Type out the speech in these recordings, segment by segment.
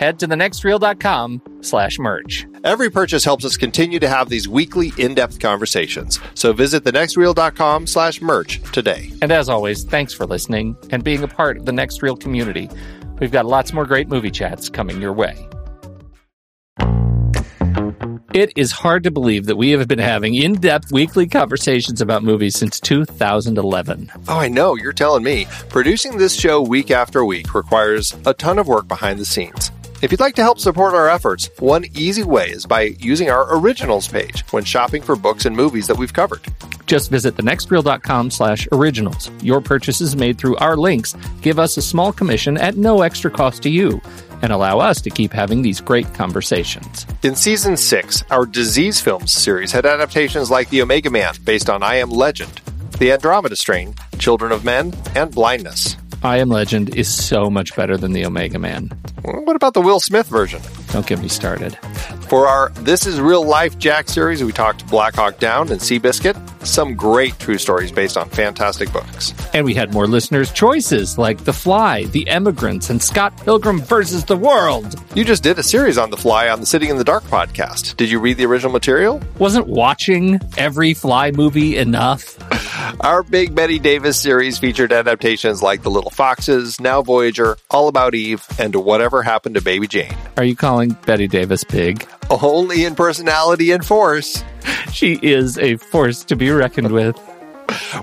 head to thenextreel.com slash merch. Every purchase helps us continue to have these weekly in-depth conversations. So visit thenextreel.com slash merch today. And as always, thanks for listening and being a part of the Next Reel community. We've got lots more great movie chats coming your way. It is hard to believe that we have been having in depth weekly conversations about movies since 2011. Oh, I know, you're telling me. Producing this show week after week requires a ton of work behind the scenes. If you'd like to help support our efforts, one easy way is by using our originals page when shopping for books and movies that we've covered. Just visit thenextreel.com slash originals. Your purchases made through our links give us a small commission at no extra cost to you and allow us to keep having these great conversations. In season six, our Disease Films series had adaptations like The Omega Man, based on I Am Legend, The Andromeda Strain, Children of Men, and Blindness. I Am Legend is so much better than The Omega Man. What about the Will Smith version? Don't get me started. For our This Is Real Life Jack series, we talked Black Hawk Down and Seabiscuit, some great true stories based on fantastic books. And we had more listeners' choices like The Fly, The Emigrants, and Scott Pilgrim versus the World. You just did a series on The Fly on the Sitting in the Dark podcast. Did you read the original material? Wasn't watching every Fly movie enough? Our Big Bette Davis series featured adaptations like The Little Foxes, Now Voyager, All About Eve, and Whatever Happened to Baby Jane. Are you calling Bette Davis big? Only in personality and force. She is a force to be reckoned with.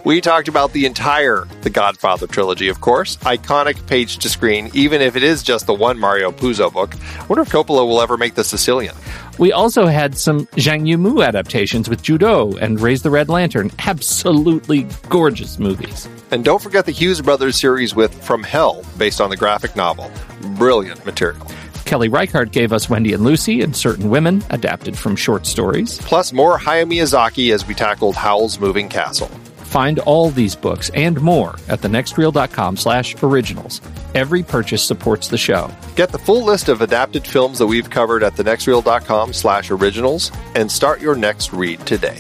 We talked about the entire The Godfather trilogy, of course. Iconic page to screen, even if it is just the one Mario Puzo book. I wonder if Coppola will ever make The Sicilian. We also had some Zhang Yimou adaptations with Ju Dou and Raise the Red Lantern. Absolutely gorgeous movies. And don't forget the Hughes Brothers series with From Hell, based on the graphic novel. Brilliant material. Kelly Reichardt gave us Wendy and Lucy and Certain Women, adapted from short stories. Plus more Hayao Miyazaki as we tackled Howl's Moving Castle. Find all these books and more at thenextreel.com slash originals. Every purchase supports the show. Get the full list of adapted films that we've covered at thenextreel.com slash originals and start your next read today.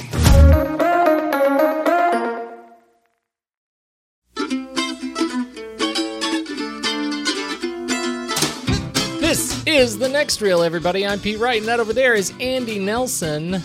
Is the next reel, everybody. I'm Pete Wright, and that over there is Andy Nelson.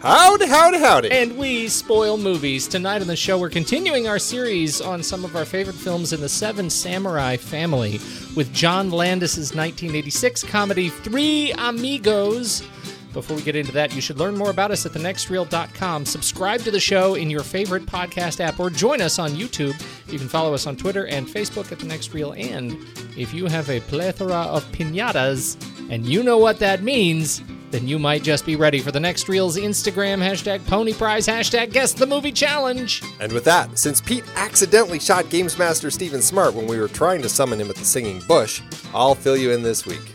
Howdy, howdy, howdy. And we spoil movies. Tonight on the show, we're continuing our series on some of our favorite films in the Seven Samurai family with John Landis's 1986 comedy Three Amigos. Before we get into that, you should learn more about us at thenextreel.com. Subscribe to the show in your favorite podcast app or join us on YouTube. You can follow us on Twitter and Facebook at The Next Reel. And if you have a plethora of pinatas and you know what that means, then you might just be ready for the next reel's Instagram hashtag pony prize hashtag guess the movie challenge. And with that, since Pete accidentally shot Games Master Steven Smart when we were trying to summon him at the Singing Bush, I'll fill you in this week.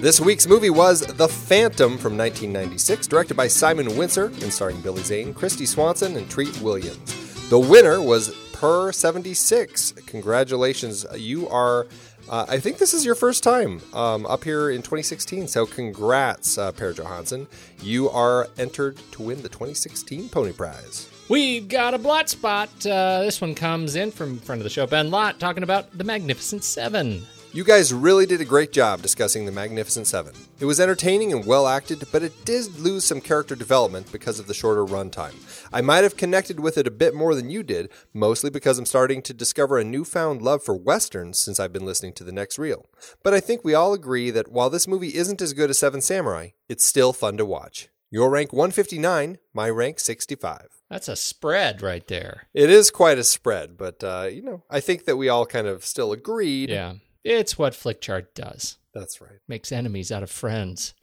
This week's movie was The Phantom from 1996, directed by Simon Wincer and starring Billy Zane, Kristy Swanson, and Treat Williams. The winner was Per 76. Congratulations. You are, uh, I think this is your first time um, up here in 2016, so congrats, uh, Per Johansson. You are entered to win the 2016 Pony Prize. We've got a blot spot. Uh, this one comes in from friend of the show, Ben Lott, talking about The Magnificent Seven. You guys really did a great job discussing The Magnificent Seven. It was entertaining and well acted, but it did lose some character development because of the shorter runtime. I might have connected with it a bit more than you did, mostly because I'm starting to discover a newfound love for westerns since I've been listening to the next reel. But I think we all agree that while this movie isn't as good as Seven Samurai, it's still fun to watch. Your rank 159, my rank 65. That's a spread right there. It is quite a spread, but uh, you know, I think that we all kind of still agreed. Yeah. It's what Flickchart does. That's right. Makes enemies out of friends,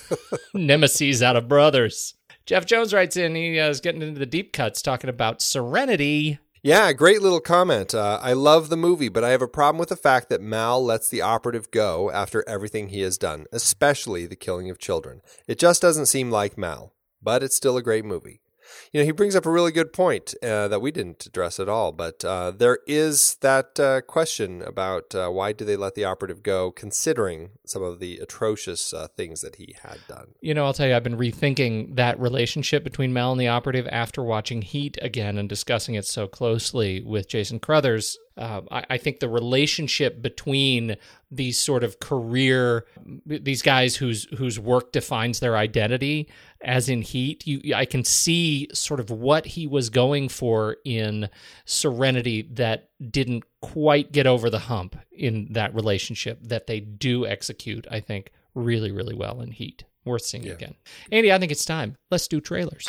nemesis out of brothers. Jeff Jones writes in, he uh, is getting into the deep cuts talking about Serenity. Yeah, great little comment. Uh, I love the movie, but I have a problem with the fact that Mal lets the operative go after everything he has done, especially the killing of children. It just doesn't seem like Mal, but it's still a great movie you know, he brings up a really good point uh, that we didn't address at all. But uh, there is that uh, question about uh, why do they let the operative go, considering some of the atrocious uh, things that he had done. You know, I'll tell you, I've been rethinking that relationship between Mel and the operative after watching Heat again and discussing it so closely with Jason Crothers. Uh, I, I, think the relationship between these sort of career these guys whose whose work defines their identity as in heat you i can see sort of what he was going for in serenity that didn't quite get over the hump in that relationship that they do execute i think really really well in heat. Worth seeing yeah. again. Andy i think it's time. Let's do trailers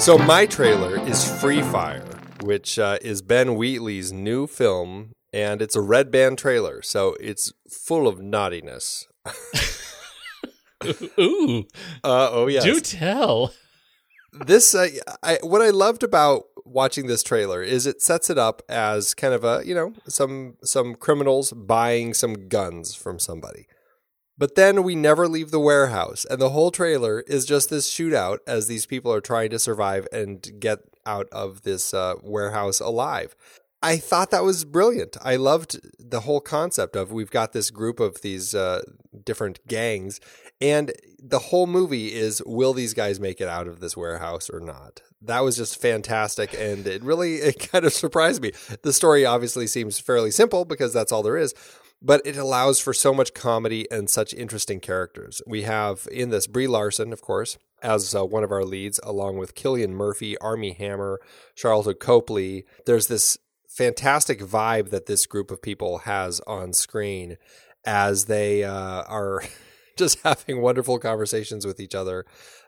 so my trailer is free fire which uh, is Ben Wheatley's new film, and it's a red band trailer, so it's full of naughtiness. Ooh. Uh, oh yes. Do tell. This uh, I what I loved about watching this trailer is it sets it up as kind of a, you know, some some criminals buying some guns from somebody. But then we never leave the warehouse, and the whole trailer is just this shootout as these people are trying to survive and get out of this uh, warehouse alive. I thought that was brilliant. I loved the whole concept of we've got this group of these uh, different gangs, and the whole movie is will these guys make it out of this warehouse or not? That was just fantastic, and it really it kind of surprised me. The story obviously seems fairly simple because that's all there is, but it allows for so much comedy and such interesting characters. We have in this Brie Larson, of course, as uh, one of our leads, along with Cillian Murphy, Armie Hammer, Sharlto Copley. There's this fantastic vibe that this group of people has on screen as they uh, are just having wonderful conversations with each other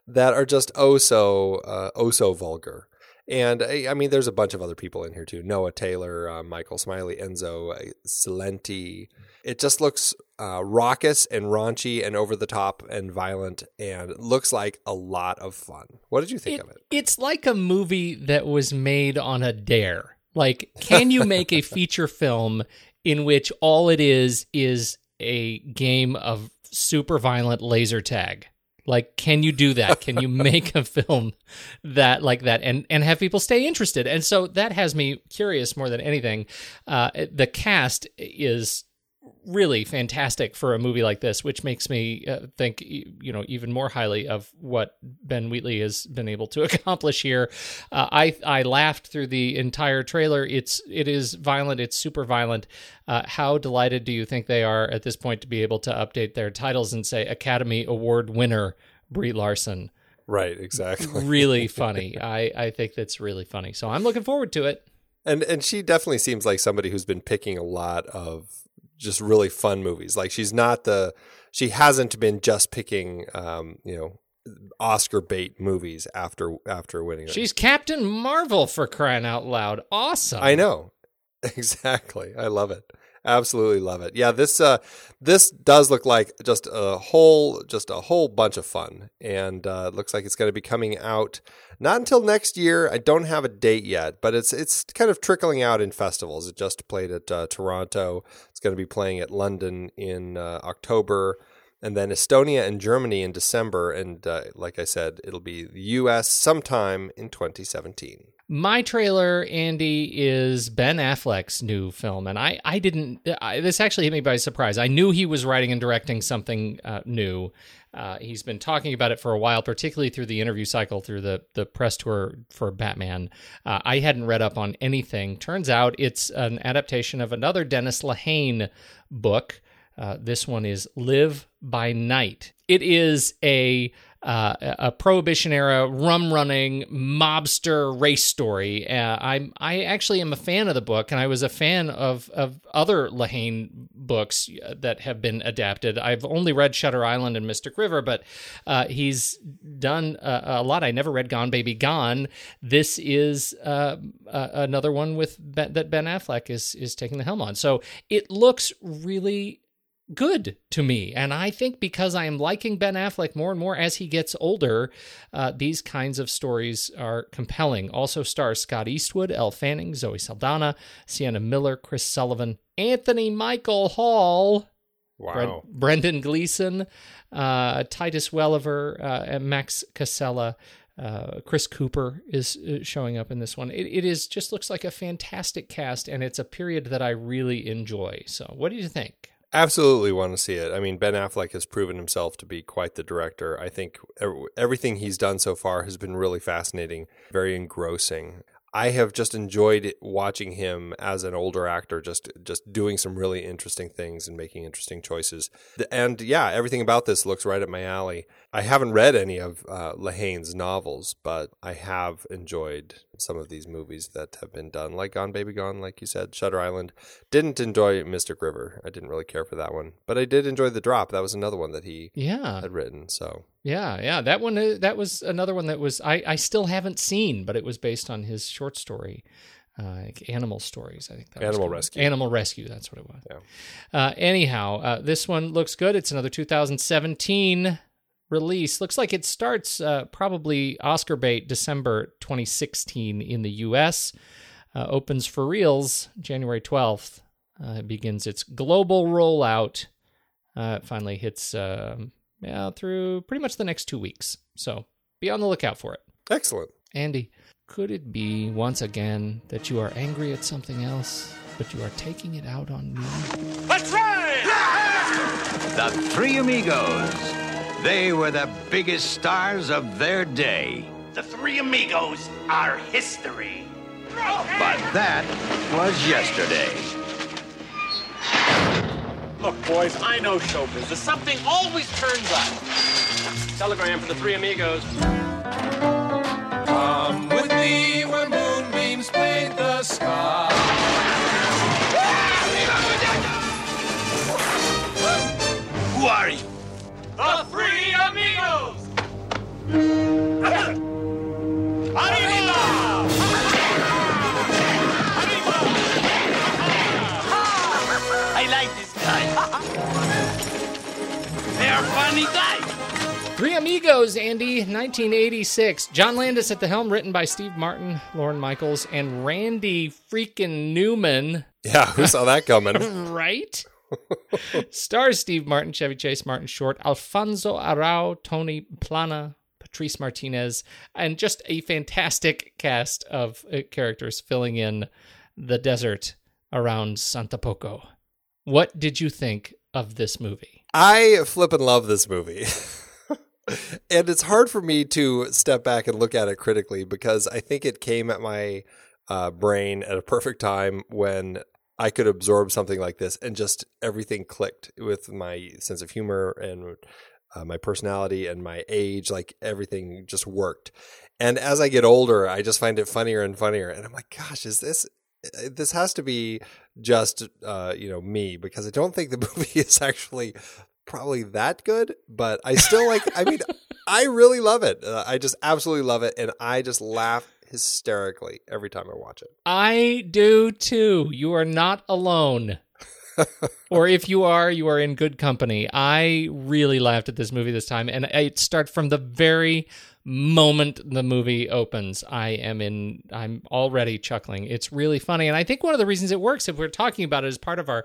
that are just oh so uh, oh so vulgar. And I mean, there's a bunch of other people in here too: Noah Taylor, uh, Michael Smiley, Enzo uh, Cilenti. It just looks uh, raucous and raunchy and over the top and violent, and looks like a lot of fun. What did you think it, of it? It's like a movie that was made on a dare. Like, can you make a feature film in which all it is is a game of super violent laser tag? Like, can you do that? Can you make a film that like that and and have people stay interested? And so that has me curious more than anything. Uh, the cast is really fantastic for a movie like this, which makes me uh, think, you know, even more highly of what Ben Wheatley has been able to accomplish here. Uh, I I laughed through the entire trailer. It's it is violent. It's super violent. Uh, how delighted do you think they are at this point to be able to update their titles and say Academy Award winner Brie Larson? Right, exactly. really funny. I I think that's really funny. So I'm looking forward to it. And and she definitely seems like somebody who's been picking a lot of just really fun movies. Like she's not the she hasn't been just picking um, you know Oscar bait movies after after winning. She's Captain Marvel for crying out loud. Awesome. I know. Exactly. I love it. Absolutely love it. Yeah, this uh this does look like just a whole just a whole bunch of fun and uh looks like it's going to be coming out not until next year. I don't have a date yet, but it's it's kind of trickling out in festivals. It just played at uh, Toronto. It's going to be playing at London in uh, October and then Estonia and Germany in December and uh, like I said, it'll be the US sometime in 2017. My trailer, Andy, is Ben Affleck's new film, and I, I didn't. I, this actually hit me by surprise. I knew he was writing and directing something uh, new, Uh, he's been talking about it for a while, particularly through the interview cycle, through the the press tour for Batman. Uh, I hadn't read up on anything. Turns out it's an adaptation of another Dennis Lehane book. Uh, this one is Live by Night. It is a uh, a prohibition era rum running mobster race story. Uh, I I actually am a fan of the book, and I was a fan of of other Lehane books that have been adapted. I've only read Shutter Island and Mystic River, but uh, he's done a, a, lot. I never read Gone Baby Gone. This is uh, another one with ben, that Ben Affleck is is taking the helm on. So it looks really good to me. And I think because I am liking Ben Affleck more and more as he gets older, uh, these kinds of stories are compelling. Also stars Scott Eastwood, Elle Fanning, Zoe Saldana, Sienna Miller, Chris Sullivan, Anthony Michael Hall. Wow. Brendan Gleeson, uh, Titus Welliver, uh, and Max Casella. Uh, Chris Cooper is uh, showing up in this one. It, it is just looks like a fantastic cast, and it's a period that I really enjoy. So, what do you think? Absolutely want to see it. I mean, Ben Affleck has proven himself to be quite the director. I think everything he's done so far has been really fascinating, very engrossing. I have just enjoyed watching him as an older actor, just just doing some really interesting things and making interesting choices. And yeah, everything about this looks right up my alley. I haven't read any of uh, Lehane's novels, but I have enjoyed some of these movies that have been done, like Gone Baby Gone, like you said, Shutter Island. Didn't enjoy Mystic River. I didn't really care for that one, but I did enjoy The Drop. That was another one that he yeah had written. So yeah, yeah, that one uh, that was another one that was I I still haven't seen, but it was based on his short story. Uh, animal stories, I think. That was. animal rescue. Animal rescue. That's what it was. Yeah. Uh, anyhow, uh, this one looks good. It's another 2017 release. Looks like it starts uh, probably Oscar bait December 2016 in the U.S. Uh, opens for reals January 12th. Uh, it begins its global rollout. Uh, it finally hits um, yeah, through pretty much the next two weeks. So be on the lookout for it. Excellent. Andy, could it be once again that you are angry at something else, but you are taking it out on me? That's right! The Three Amigos. They were the biggest stars of their day. The Three Amigos are history. But that was yesterday. Look, boys, I know show business. Something always turns up. Telegram for the Three Amigos. Come with me where moonbeams paint the sky. Who are you? The Three Amigos! Arriba! I like this guy. they are funny guys. Three Amigos, Andy, 1986. John Landis at the helm, written by Steve Martin, Lorne Michaels, and Randy freaking Newman. Yeah, who saw that coming? right? Stars Steve Martin, Chevy Chase, Martin Short, Alfonso Arau, Tony Plana, Patrice Martinez, and just a fantastic cast of uh, characters filling in the desert around Santo Poco. What did you think of this movie? I flip and love this movie. and it's hard for me to step back and look at it critically because I think it came at my uh, brain at a perfect time when I could absorb something like this and just everything clicked with my sense of humor and uh, my personality and my age. Like everything just worked. And as I get older, I just find it funnier and funnier. And I'm like, gosh, is this this has to be just uh, you know me because I don't think the movie is actually probably that good, but I still like. I mean, I really love it. Uh, I just absolutely love it, and I just laugh hysterically every time I watch it. I do too. You are not alone. Or if you are, you are in good company. I really laughed at this movie this time, and it starts from the very moment the movie opens. I am in. I'm already chuckling. It's really funny, and I think one of the reasons it works, if we're talking about it as part of our,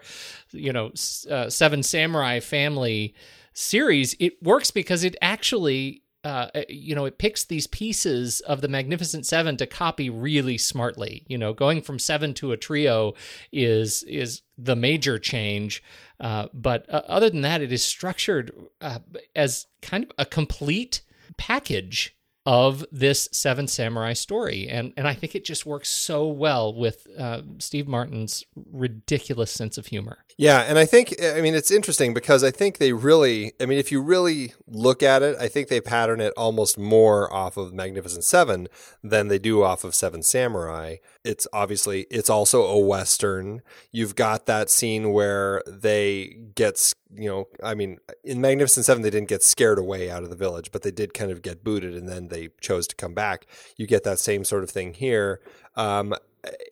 you know, uh, Seven Samurai family series, it works because it actually uh, you know, it picks these pieces of the Magnificent Seven to copy really smartly. You know, going from seven to a trio is is the major change. Uh, but uh, other than that, it is structured uh, as kind of a complete package of this Seven Samurai story, and and I think it just works so well with uh, Steve Martin's ridiculous sense of humor. Yeah, and I think I mean it's interesting because I think they really I mean if you really look at it, I think they pattern it almost more off of Magnificent 7 than they do off of 7 Samurai. It's obviously it's also a western. You've got that scene where they get you know, I mean, in Magnificent 7 they didn't get scared away out of the village, but they did kind of get booted and then they chose to come back. You get that same sort of thing here. Um,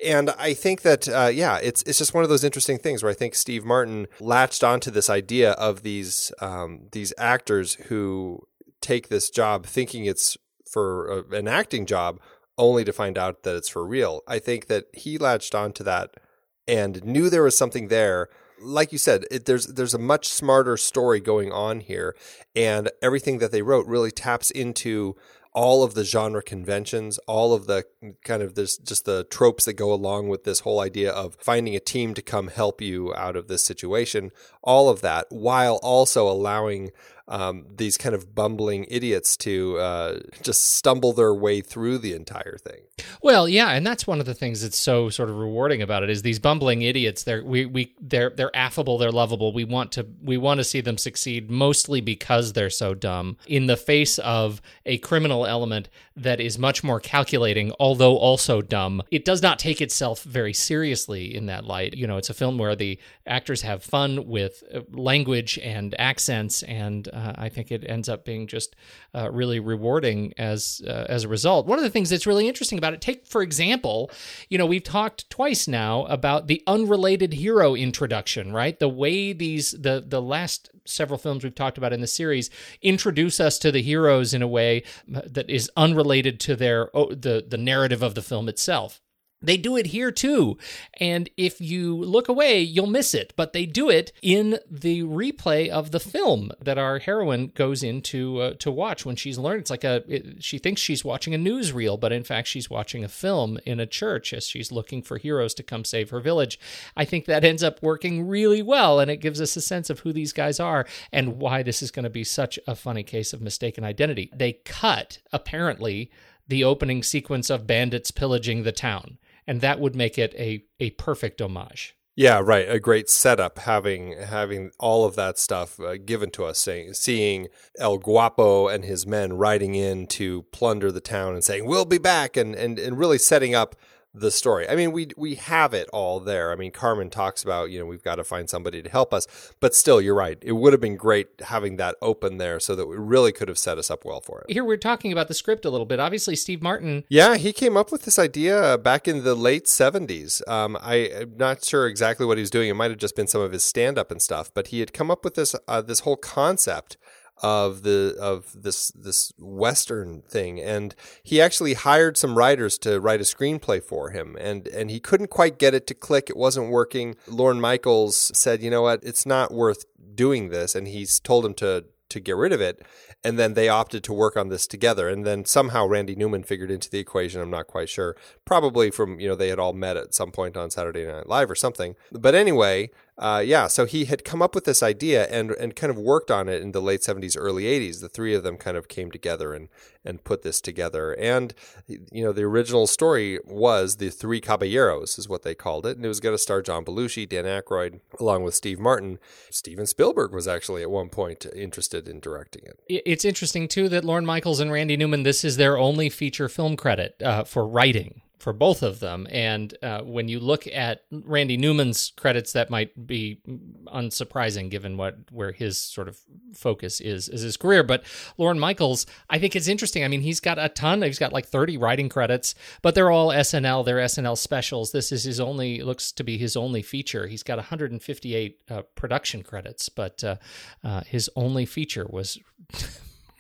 and I think that uh, yeah, it's it's just one of those interesting things where I think Steve Martin latched onto this idea of these um, these actors who take this job thinking it's for a, an acting job, only to find out that it's for real. I think that he latched onto that and knew there was something there. Like you said, it, there's there's a much smarter story going on here, and everything that they wrote really taps into all of the genre conventions, all of the kind of this just the tropes that go along with this whole idea of finding a team to come help you out of this situation, all of that, while also allowing um, these kind of bumbling idiots to uh, just stumble their way through the entire thing. Well, yeah, and that's one of the things that's so sort of rewarding about it is these bumbling idiots. They're we we they're they're affable, they're lovable. We want to we want to see them succeed mostly because they're so dumb in the face of a criminal element that is much more calculating, although also dumb. It does not take itself very seriously in that light. You know, it's a film where the actors have fun with uh, language and accents and uh, I think it ends up being just uh, really rewarding as uh, as a result. One of the things that's really interesting about it, take for example, you know, we've talked twice now about the unrelated hero introduction, right? The way these the the last several films we've talked about in the series introduce us to the heroes in a way that is unrelated to their oh, the the narrative of the film itself. They do it here too. And if you look away, you'll miss it. But they do it in the replay of the film that our heroine goes in to, uh, to watch when she's learned. It's like a, it, she thinks she's watching a newsreel, but in fact, she's watching a film in a church as she's looking for heroes to come save her village. I think that ends up working really well. And it gives us a sense of who these guys are and why this is going to be such a funny case of mistaken identity. They cut, apparently, the opening sequence of bandits pillaging the town and that would make it a a perfect homage. Yeah, right. A great setup having having all of that stuff uh, given to us, saying seeing El Guapo and his men riding in to plunder the town and saying we'll be back, and and and really setting up the story. I mean, we we have it all there. I mean, Carmen talks about you know we've got to find somebody to help us, but still, you're right. It would have been great having that open there, so that we really could have set us up well for it. Here we're talking about the script a little bit. Obviously, Steve Martin. Yeah, he came up with this idea back in the late '70s. Um, I, am not sure exactly what he was doing. It might have just been some of his stand up and stuff, but he had come up with this uh, this whole concept of the of this this western thing and he actually hired some writers to write a screenplay for him and and he couldn't quite get it to click it wasn't working. Lorne Michaels said you know what? It's not worth doing this and he's told him to to get rid of it and then they opted to work on this together and then somehow randy newman figured into the equation i'm not quite sure probably from you know they had all met at some point on saturday night live or something. But anyway uh, yeah, so he had come up with this idea and and kind of worked on it in the late seventies, early eighties. The three of them kind of came together and and put this together. And you know, the original story was the Three Caballeros, is what they called it, and it was going to star John Belushi, Dan Aykroyd, along with Steve Martin. Steven Spielberg was actually at one point interested in directing it. It's interesting too that Lorne Michaels and Randy Newman, this is their only feature film credit uh, for writing for both of them. And uh, when you look at Randy Newman's credits, that might be unsurprising given what where his sort of focus is is his career. But Lorne Michaels, I think it's interesting. I mean, he's got a ton. He's got like thirty writing credits, but they're all SNL. They're SNL specials. This is his only looks to be his only feature. He's got 158 uh, production credits, but uh, uh, his only feature was.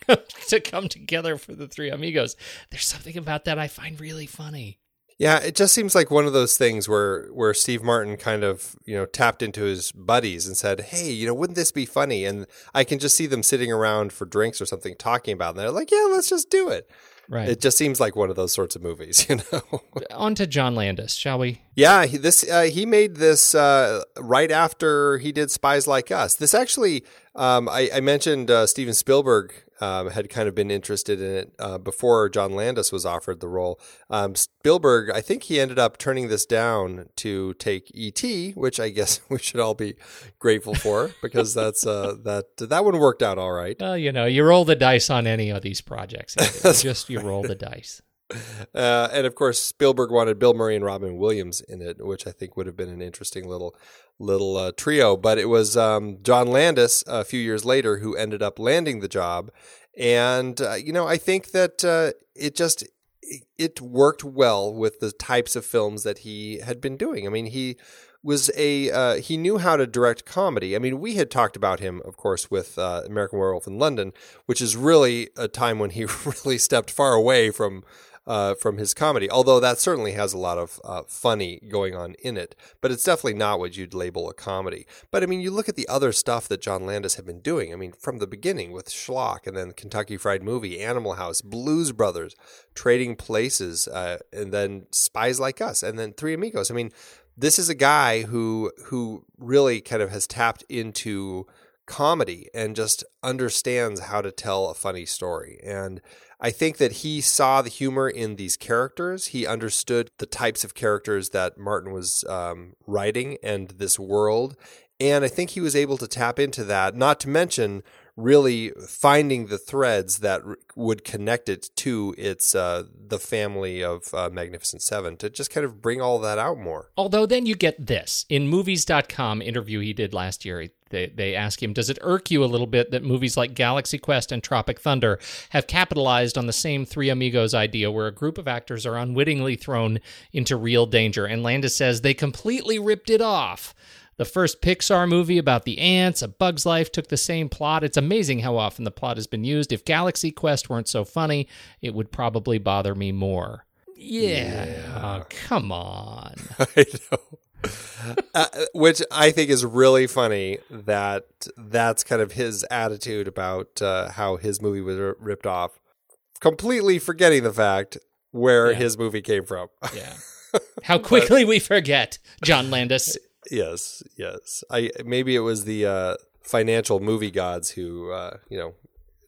to come together for the three amigos. There's something about that I find really funny. Yeah, it just seems like one of those things where where Steve Martin kind of you know tapped into his buddies and said, "Hey, you know, wouldn't this be funny?" And I can just see them sitting around for drinks or something talking about, it. and they're like, "Yeah, let's just do it." Right. It just seems like one of those sorts of movies, you know. On to John Landis, shall we? Yeah, he, this uh, he made this uh, right after he did Spies Like Us. This actually, um, I, I, mentioned uh, Steven Spielberg um, had kind of been interested in it uh, before John Landis was offered the role. Um, Spielberg, I think he ended up turning this down to take E.T., which I guess we should all be grateful for because that's uh, that that one worked out all right. Well, you know, you roll the dice on any of these projects. just you roll the dice. Uh, and of course, Spielberg wanted Bill Murray and Robin Williams in it, which I think would have been an interesting little little uh, trio. But it was um, John Landis a few years later who ended up landing the job, and uh, you know I think that uh, it just it worked well with the types of films that he had been doing. I mean, he was a uh, he knew how to direct comedy. I mean, we had talked about him, of course, with uh, American Werewolf in London, which is really a time when he really stepped far away from uh, from his comedy. Although that certainly has a lot of uh, funny going on in it, but it's definitely not what you'd label a comedy. But I mean, you look at the other stuff that John Landis had been doing. I mean, from the beginning with Schlock, and then Kentucky Fried Movie, Animal House, Blues Brothers, Trading Places, uh, and then Spies Like Us, and then Three Amigos. I mean, this is a guy who who really kind of has tapped into comedy and just understands how to tell a funny story and I think that he saw the humor in these characters. He understood the types of characters that Martin was um, writing and this world. And I think he was able to tap into that, not to mention really finding the threads that r- would connect it to its uh, the family of uh, Magnificent Seven to just kind of bring all that out more. Although then you get this in movies.com interview he did last year. They, they ask him, Does it irk you a little bit that movies like Galaxy Quest and Tropic Thunder have capitalized on the same Three Amigos idea where a group of actors are unwittingly thrown into real danger? And Landis says they completely ripped it off. The first Pixar movie about the ants, A Bug's Life, took the same plot. It's amazing how often the plot has been used. If Galaxy Quest weren't so funny, it would probably bother me more. Yeah. yeah. Oh, come on. I know. uh, which I think is really funny that that's kind of his attitude about uh, how his movie was r- ripped off, completely forgetting the fact where yeah. his movie came from. yeah. How quickly but, we forget, John Landis. Yes, yes. I maybe it was the uh, financial movie gods who uh, you know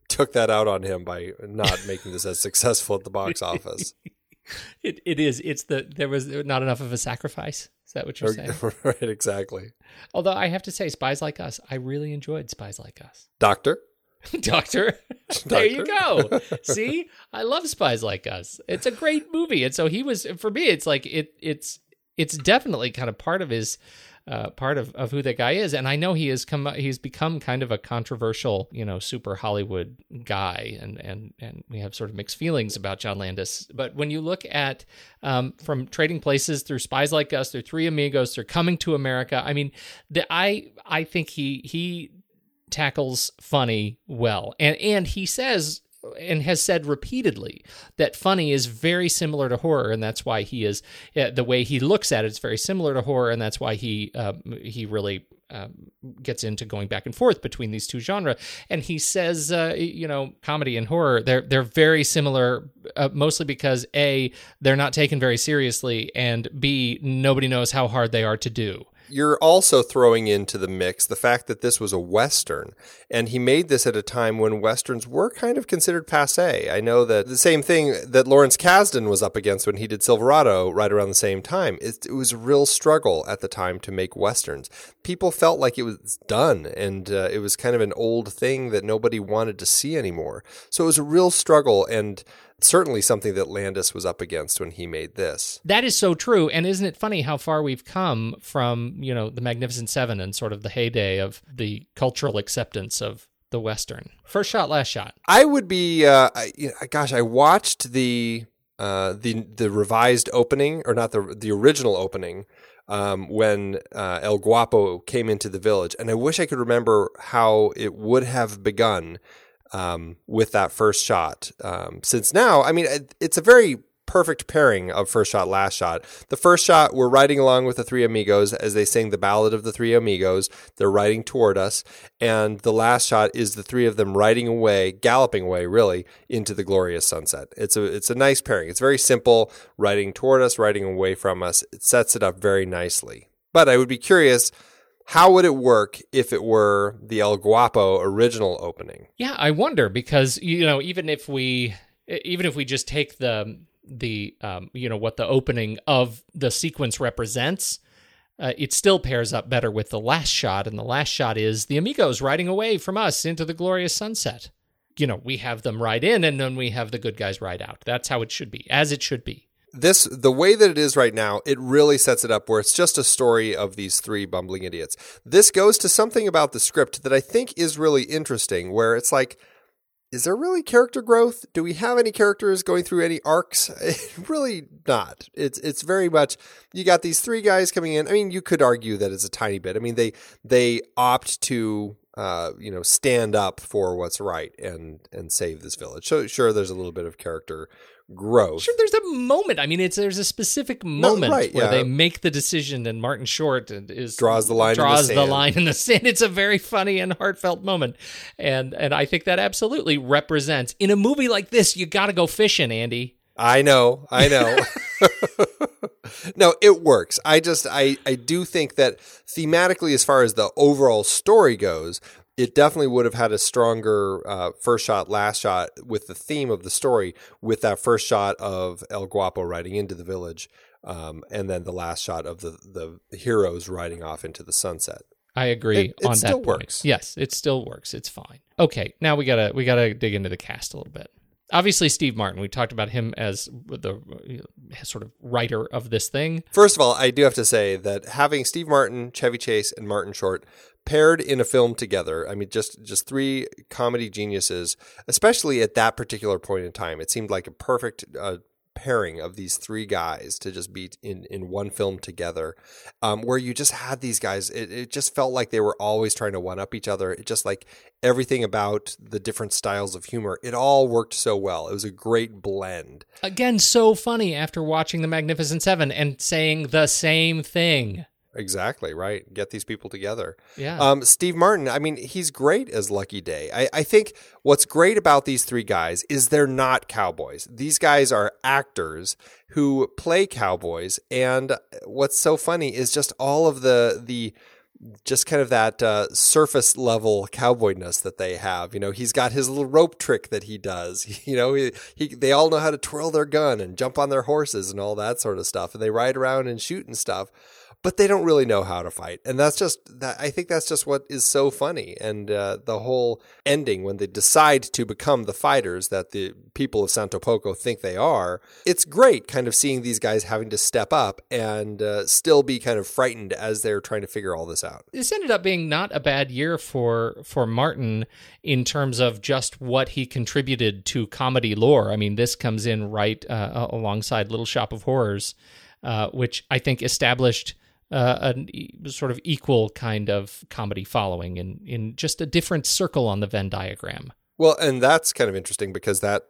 took that out on him by not making this as successful at the box office. it it is. It's the there was not enough of a sacrifice. Is that what you're saying? right, exactly. Although I have to say, Spies Like Us, I really enjoyed Spies Like Us. Doctor. Doctor. there you go. See, I love Spies Like Us. It's a great movie, and so he was for me. It's like it. It's it's definitely kind of part of his uh, part of, of who that guy is. And I know he has come he's become kind of a controversial, you know, super Hollywood guy, and and and we have sort of mixed feelings about John Landis. But when you look at um, from Trading Places through Spies Like Us, through Three Amigos, through Coming to America, I mean, the, I I think he he tackles funny well, and and he says and has said repeatedly that funny is very similar to horror, and that's why he is uh, the way he looks at it is very similar to horror, and that's why he uh, he really um, gets into going back and forth between these two genres. And he says, uh, you know, comedy and horror they're they're very similar, uh, mostly because a they're not taken very seriously, and b nobody knows how hard they are to do you're also throwing into the mix the fact that this was a Western. And he made this at a time when Westerns were kind of considered passe. I know that the same thing that Lawrence Kasdan was up against when he did Silverado right around the same time. It, it was a real struggle at the time to make Westerns. People felt like it was done and uh, it was kind of an old thing that nobody wanted to see anymore. So it was a real struggle. And certainly something that Landis was up against when he made this. That is so true. And isn't it funny how far we've come from, you know, the Magnificent Seven and sort of the heyday of the cultural acceptance of the Western? First shot, last shot. I would be, uh, I, gosh, I watched the. Uh, the the revised opening, or not the the original opening, um, when uh, El Guapo came into the village, and I wish I could remember how it would have begun um, with that first shot. Um, since now, I mean, it's a very perfect pairing of first shot, last shot. The first shot, we're riding along with the three amigos as they sing the ballad of the three amigos. They're riding toward us. And the last shot is the three of them riding away, galloping away, really, into the glorious sunset. It's a, it's a nice pairing. It's very simple, riding toward us, riding away from us. It sets it up very nicely. But I would be curious how would it work if it were the El Guapo original opening? Yeah, I wonder because you know even if we even if we just take the the um, you know what the opening of the sequence represents, uh, it still pairs up better with the last shot, and the last shot is the amigos riding away from us into the glorious sunset. You know, we have them ride in, and then we have the good guys ride out. That's how it should be, as it should be. This the way that it is right now, it really sets it up where it's just a story of these three bumbling idiots. This goes to something about the script that I think is really interesting, where it's like is there really character growth? Do we have any characters going through any arcs? really not. It's it's very much you got these three guys coming in. I mean, you could argue that it's a tiny bit. I mean, they they opt to uh, you know stand up for what's right and and save this village. So sure, there's a little bit of character growth. Sure, there's a moment. I mean, it's there's a specific moment right, where yeah. they make the decision, and Martin Short is Draws the line in the Draws sand. line in the sand. It's a very funny and heartfelt moment, and and I think that absolutely represents in a movie like this. You got to go fishing, Andy. I know, I know. no, it works. I just I I do think that thematically as far as the overall story goes, it definitely would have had a stronger uh, first shot, last shot with the theme of the story, with that first shot of El Guapo riding into the village, um, and then the last shot of the the heroes riding off into the sunset. I agree It- it on that point. works. Yes, it still works. It's fine. Okay, now we gotta we gotta dig into the cast a little bit. Obviously, Steve Martin. We talked about him as the uh, sort of writer of this thing. First of all, I do have to say that having Steve Martin, Chevy Chase, and Martin Short paired in a film together, I mean, just just three comedy geniuses, especially at that particular point in time, it seemed like a perfect uh, pairing of these three guys to just be in in one film together, um, where you just had these guys. It, it just felt like they were always trying to one up each other. It just like everything about the different styles of humor, it all worked so well. It was a great blend. Again, so funny after watching The Magnificent Seven and saying the same thing. Exactly right. Get these people together. Yeah. Um, Steve Martin. I mean, he's great as Lucky Day. I, I think what's great about these three guys is they're not cowboys. These guys are actors who play cowboys, and what's so funny is just all of the the just kind of that uh, surface level cowboyness that they have. You know, he's got his little rope trick that he does. You know, he, he they all know how to twirl their gun and jump on their horses and all that sort of stuff, and they ride around and shoot and stuff. But they don't really know how to fight, and that's just that. I think that's just what is so funny, and uh, the whole ending when they decide to become the fighters that the people of Santo Poco think they are. It's great, kind of seeing these guys having to step up and uh, still be kind of frightened as they're trying to figure all this out. this ended up being not a bad year for for Martin in terms of just what he contributed to comedy lore. I mean, this comes in right uh, alongside Little Shop of Horrors, uh, which I think established uh, an e- sort of equal kind of comedy following in in just a different circle on the Venn diagram. Well, and that's kind of interesting because that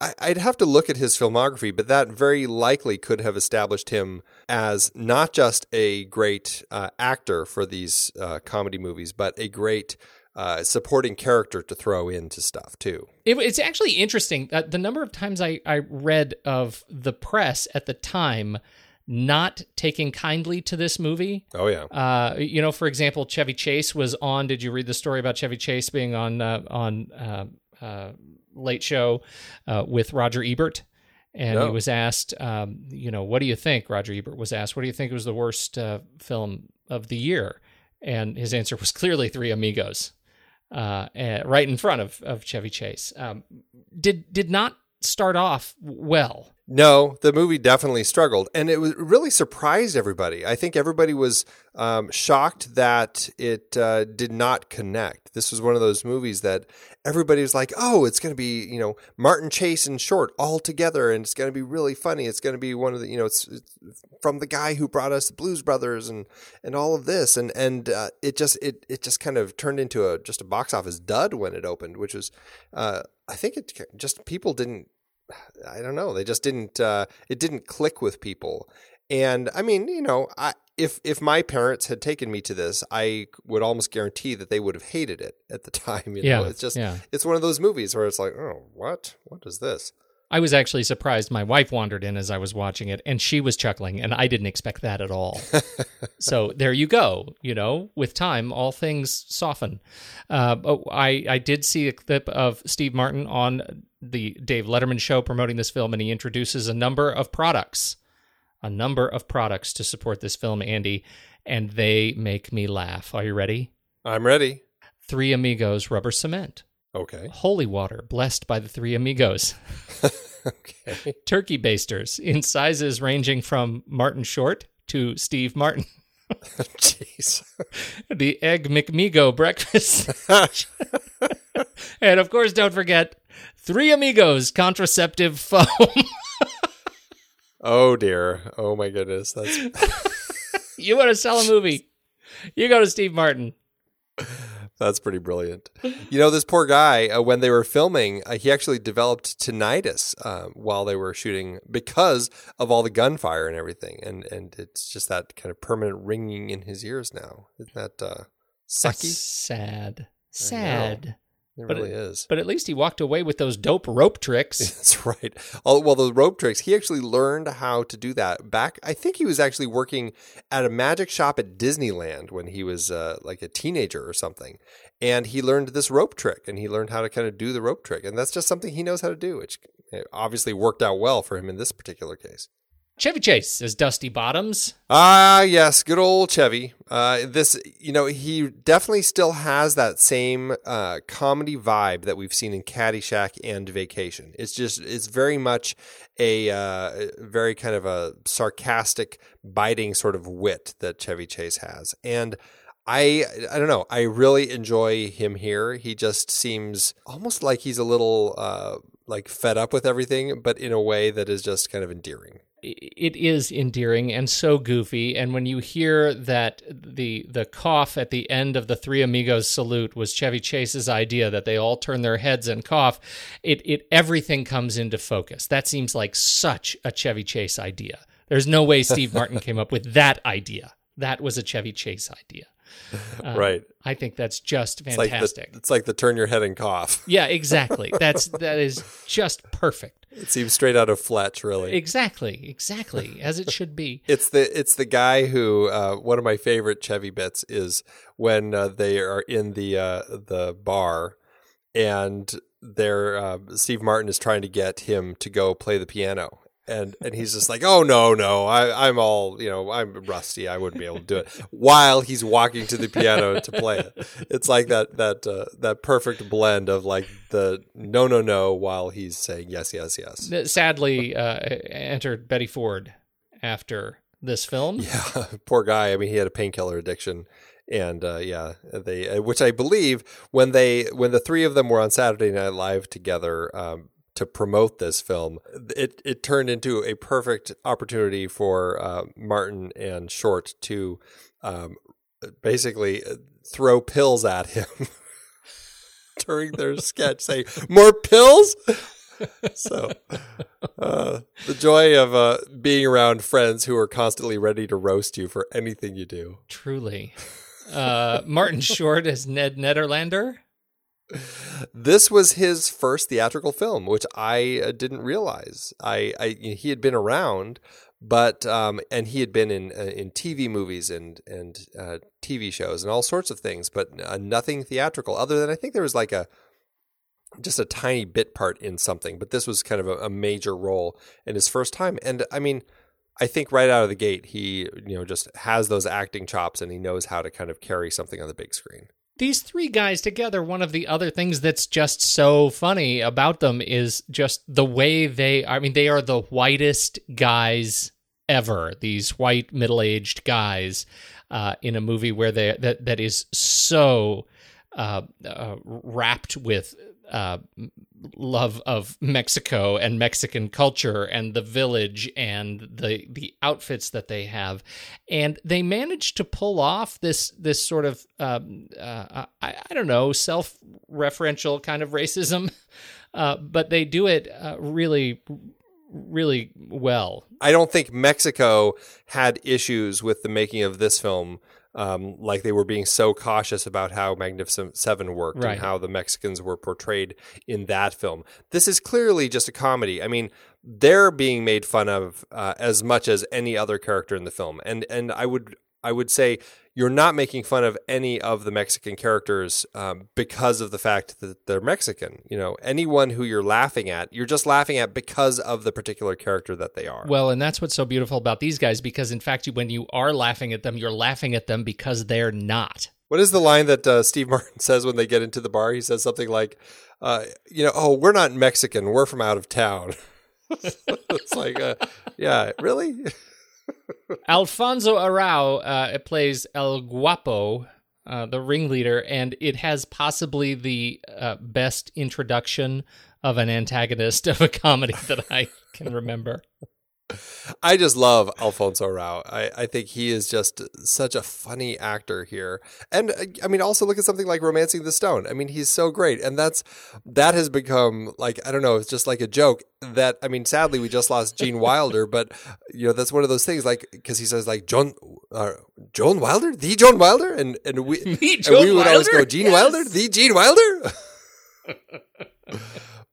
I, I'd have to look at his filmography, but that very likely could have established him as not just a great uh, actor for these uh, comedy movies, but a great uh, supporting character to throw into stuff too. It, it's actually interesting that the number of times I, I read of the press at the time not taking kindly to this movie. Oh yeah, Uh, you know, for example, Chevy Chase was on. Did you read the story about Chevy Chase being on uh, on uh, uh, Late Show uh, with Roger Ebert? And he was asked, um, you know, what do you think? Roger Ebert was asked, what do you think was the worst uh, film of the year? And his answer was clearly Three Amigos, uh, eh, right in front of, of Chevy Chase. Um, did did not start off well. No, the movie definitely struggled, and it was really surprised everybody. I think everybody was um, shocked that it uh, did not connect. This was one of those movies that everybody was like, "Oh, it's going to be you know Martin Chase and Short all together, and it's going to be really funny. It's going to be one of the you know it's, it's from the guy who brought us the Blues Brothers and and all of this, and and uh, it just it it just kind of turned into a just a box office dud when it opened, which was uh, I think it just people didn't I don't know. They just didn't. Uh, it didn't click with people. And I mean, you know, I, if if my parents had taken me to this, I would almost guarantee that they would have hated it at the time. You Yeah, know, it's just yeah. it's one of those movies where it's like, oh, what? What is this? I was actually surprised. My wife wandered in as I was watching it, and she was chuckling, and I didn't expect that at all. so there you go. You know, with time, all things soften. Uh, oh, I I did see a clip of Steve Martin on the Dave Letterman show promoting this film, and he introduces a number of products, a number of products to support this film, Andy, and they make me laugh. Are you ready? I'm ready. Three Amigos rubber cement. Okay. Holy water, blessed by the Three Amigos. Okay. turkey basters in sizes ranging from Martin Short to Steve Martin. Jeez. the Egg McMigo breakfast. And of course, don't forget Three Amigos contraceptive foam. Oh dear. Oh my goodness. That's you want to sell a movie? You go to Steve Martin. that's pretty brilliant. You know, this poor guy. Uh, when they were filming, uh, he actually developed tinnitus uh, while they were shooting because of all the gunfire and everything, and and it's just that kind of permanent ringing in his ears now. Isn't that uh, That's sucky? sad. Sad. It but really it- is. But at least he walked away with those dope rope tricks. That's right. Oh, well, the rope tricks. He actually learned how to do that back. I think he was actually working at a magic shop at Disneyland when he was uh, like a teenager or something, and he learned this rope trick, and he learned how to kind of do the rope trick, and that's just something he knows how to do, which uh, obviously worked out well for him in this particular case. Chevy Chase as Dusty Bottoms. Ah, yes, good old Chevy. Uh, this, you know, he definitely still has that same uh, comedy vibe that we've seen in Caddyshack and Vacation. It's just, it's very much a uh, very kind of a sarcastic, biting sort of wit that Chevy Chase has, and. I I don't know. I really enjoy him here. He just seems almost like he's a little uh, like fed up with everything, but in a way that is just kind of endearing. It is endearing and so goofy. And when you hear that the the cough at the end of the three amigos salute was chevy chase's idea that they all turn their heads and cough it it everything comes into focus. That seems like such a chevy chase idea. There's no way steve martin came up with that idea. That was a chevy chase idea Um, right. i think that's just It's like fantastic the, it's like the turn your head and cough. yeah exactly that's that is just perfect It seems straight out of Fletch, really. exactly exactly as it should be It's the it's the guy who uh, one of my favorite Chevy bits is when uh, they are in the uh, the bar and they're uh, Steve Martin is trying to get him to go play the piano. And and he's just like, oh no no, I, I'm all you know, I'm rusty, I wouldn't be able to do it. While he's walking to the piano to play it, it's like that that uh, that perfect blend of like the no no no while he's saying yes yes yes. sadly uh, entered Betty Ford after this film. Yeah, poor guy. I mean, he had a painkiller addiction, and uh, yeah, they, uh, which I believe when they, when the three of them were on Saturday Night Live together um, to promote this film, it it turned into a perfect opportunity for uh, Martin and Short to um, basically uh, throw pills at him during their sketch, saying "More pills." so uh, the joy of uh, being around friends who are constantly ready to roast you for anything you do. Truly. Uh, Martin Short as Ned Nederlander. This was his first theatrical film, which I uh, didn't realize. I, I he had been around, but um, and he had been in uh, in TV movies and and uh, TV shows and all sorts of things, but uh, nothing theatrical. Other than I think there was like a just a tiny bit part in something, but this was kind of a, a major role in his first time. And I mean, I think right out of the gate, he you know just has those acting chops and he knows how to kind of carry something on the big screen. These three guys together, one of the other things that's just so funny about them is just the way they I mean, they are the whitest guys ever. These white middle aged guys uh, in a movie where they that that is so uh, uh, wrapped with uh, love of Mexico and Mexican culture and the village and the the outfits that they have, and they managed to pull off this this sort of um, uh, I, I don't know self referential kind of racism. uh, but they do it uh, really, really well. I don't think Mexico had issues with the making of this film. Um, like they were being so cautious about how Magnificent Seven worked Right. and how the Mexicans were portrayed in that film. This is clearly just a comedy. I mean, they're being made fun of uh, as much as any other character in the film, and and I would I would say you're not making fun of any of the Mexican characters um, because of the fact that they're Mexican. You know, anyone who you're laughing at, you're just laughing at because of the particular character that they are. Well, and that's what's so beautiful about these guys because, in fact, when you are laughing at them, you're laughing at them because they're not. What is the line that uh, Steve Martin says when they get into the bar? He says something like, uh, "You know, oh, we're not Mexican. We're from out of town." it's like, uh, yeah, really? Alfonso Arau uh, plays El Guapo, uh, the ringleader, and it has possibly the uh, best introduction of an antagonist of a comedy that I can remember. I just love Alfonso Arau. I, I think he is just such a funny actor here. And uh, I mean, also look at something like Romancing the Stone. I mean, he's so great. And that's, that has become like, I don't know, it's just like a joke that, I mean, sadly, we just lost Gene Wilder, but, you know, that's one of those things like, because he says like, John, uh, John Wilder? The John Wilder? And, and we, and we would always go, Gene Yes. Wilder? The Gene Wilder?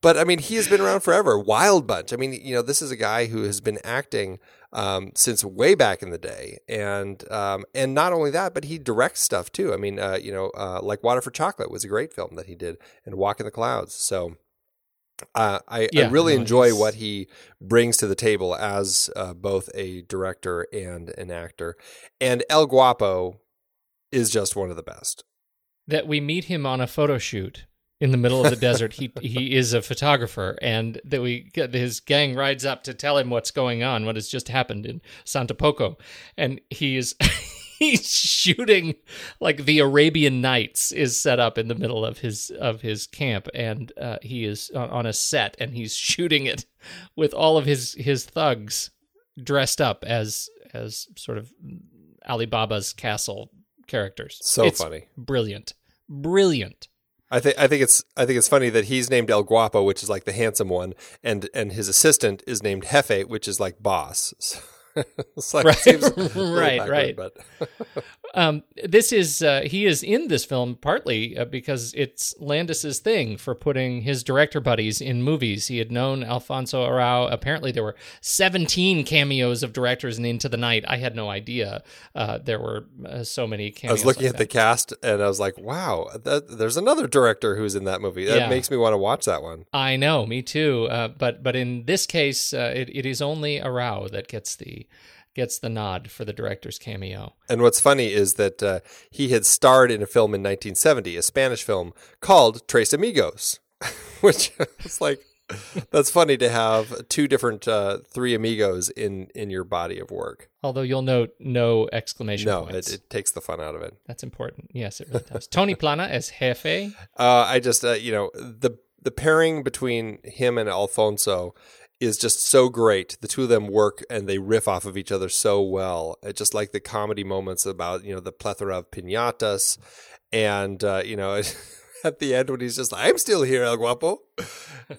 But I mean, he has been around forever. Wild Bunch. I mean, you know, this is a guy who has been acting um, since way back in the day, and um, and not only that, but he directs stuff too. I mean, uh, you know, uh, like Water for Chocolate was a great film that he did, and Walk in the Clouds. So. Uh, I, I really no, enjoy what he brings to the table as uh, both a director and an actor. And El Guapo is just one of the best. That we meet him on a photo shoot in the middle of the desert. He he is a photographer, and that we get his gang rides up to tell him what's going on, what has just happened in Santo Poco, and he is. He's shooting like the Arabian Nights is set up in the middle of his of his camp, and uh, he is on, on a set, and he's shooting it with all of his his thugs dressed up as as sort of Alibaba's castle characters. So It's funny. brilliant, brilliant. I think I think it's I think it's funny that he's named El Guapo, which is like the handsome one, and and his assistant is named Jefe, which is like boss. So it's like, it Right, seems right, right. But Um, this is uh, he is in this film partly uh, because it's Landis's thing for putting his director buddies in movies. He had known Alfonso Arau. Apparently, there were 17 cameos of directors in Into the Night. I had no idea uh, there were uh, so many cameos. I was looking like at the cast and I was like, wow, that, there's another director who's in that movie. That Yeah. makes me want to watch that one. I know, me too. Uh, but but in this case, uh, it, it is only Arau that gets the gets the nod for the director's cameo. And what's funny is that uh, he had starred in a film in 1970, a Spanish film called Tres Amigos, which is like that's funny to have two different uh, three amigos in in your body of work. Although you'll note no exclamation No, points. it, it takes the fun out of it. That's important. Yes, it really does. Tony Plana as Jefe. Uh, I just, uh, you know, the the pairing between him and Alfonso is just so great. The two of them work and they riff off of each other so well. Just like the comedy moments about you know the plethora of pinatas, and uh, you know. At the end, when he's just, like, "I'm still here, El Guapo,"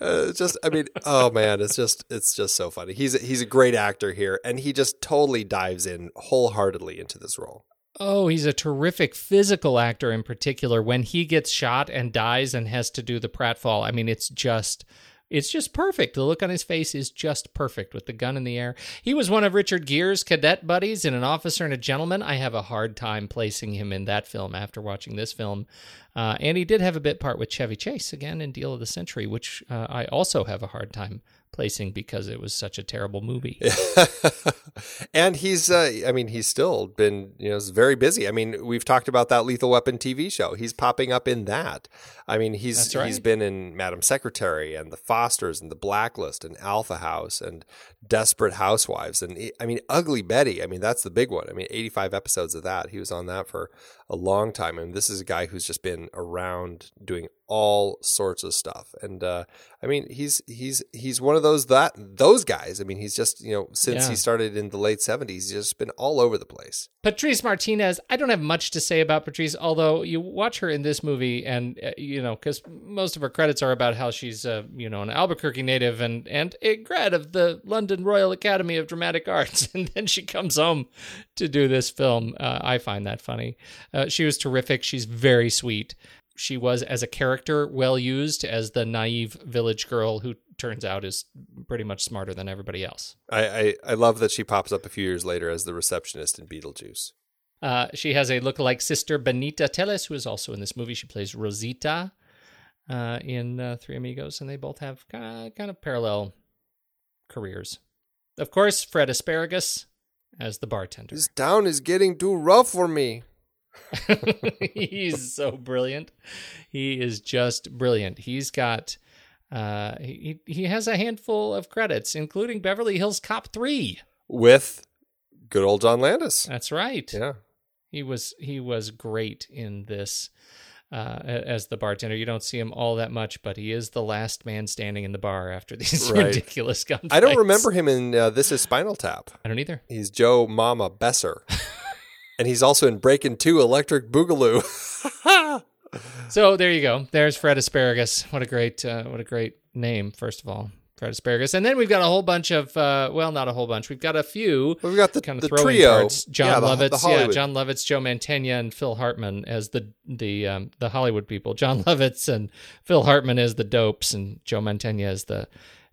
uh, just, I mean, oh man, it's just, it's just so funny. He's, he's a great actor here, and he just totally dives in wholeheartedly into this role. Oh, he's a terrific physical actor in particular. When he gets shot and dies and has to do the pratfall, I mean, it's just. It's just perfect. The look on his face is just perfect with the gun in the air. He was one of Richard Gere's cadet buddies in An Officer and a Gentleman. I have a hard time placing him in that film after watching this film. Uh, and he did have a bit part with Chevy Chase again in Deal of the Century, which uh, I also have a hard time placing because it was such a terrible movie. and he's uh, i mean he's still been you know very busy. I mean we've talked about that lethal weapon tv show. He's popping up in that. I mean he's right. he's been in madam secretary and the fosters and the blacklist and alpha house and desperate housewives and i mean ugly betty. I mean that's the big one. I mean 85 episodes of that. He was on that for a long time. And this is a guy who's just been around doing all sorts of stuff. And uh, I mean, he's he's he's one of those that those guys. I mean, he's just you know since Yeah. he started in the late seventies, he's just been all over the place. Patrice Martinez, I don't have much to say about Patrice, although you watch her in this movie and, uh, you know, because most of her credits are about how she's, uh, you know, an Albuquerque native and, and a grad of the London Royal Academy of Dramatic Arts. And then she comes home to do this film. Uh, I find that funny. Uh, she was terrific. She's very sweet. She was, as a character, well used as the naive village girl who turns out is pretty much smarter than everybody else. I, I I love that she pops up a few years later as the receptionist in Beetlejuice. Uh, she has a lookalike sister, Benita Tellez, who is also in this movie. She plays Rosita uh, in uh, Three Amigos, and they both have kind of parallel careers. Of course, Fred Asparagus as the bartender. This town is getting too rough for me. He's so brilliant. He is just brilliant. He's got. Uh, he he has a handful of credits, including Beverly Hills Cop three. With good old John Landis. That's right. Yeah. He was he was great in this uh, as the bartender. You don't see him all that much, but he is the last man standing in the bar after these Right. ridiculous gunfights. I don't remember him in uh, This Is Spinal Tap. I don't either. He's Joe Mama Besser. and he's also in Breaking 2 Electric Boogaloo. So there you go. There's Fred Asparagus. What a great uh, what a great name. First of all, Fred Asparagus, and then we've got a whole bunch of uh, well, not a whole bunch. We've got a few. We've got the, kind of the throwing trio. cards. Jon yeah, Lovitz, the yeah, Jon Lovitz, Joe Mantegna, and Phil Hartman as the the um, the Hollywood people. Jon Lovitz and Phil Hartman as the dopes, and Joe Mantegna as the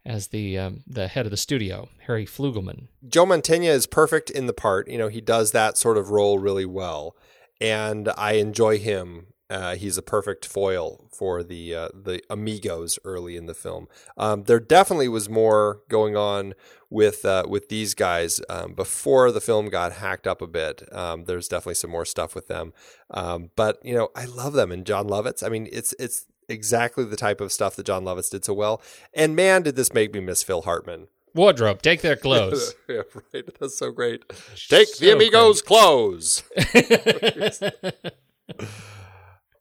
as the um, the head of the studio, Harry Flugelman. Joe Mantegna is perfect in the part. You know, he does that sort of role really well, and I enjoy him. Uh, he's a perfect foil for the uh, the amigos early in the film. Um, there definitely was more going on with uh, with these guys um, before the film got hacked up a bit. Um, there's definitely some more stuff with them, um, but you know, I love them. And Jon Lovitz. I mean, it's it's exactly the type of stuff that Jon Lovitz did so well. And man, did this make me miss Phil Hartman. Wardrobe, take their clothes. yeah, right. That's so great. Take So the amigos' clothes.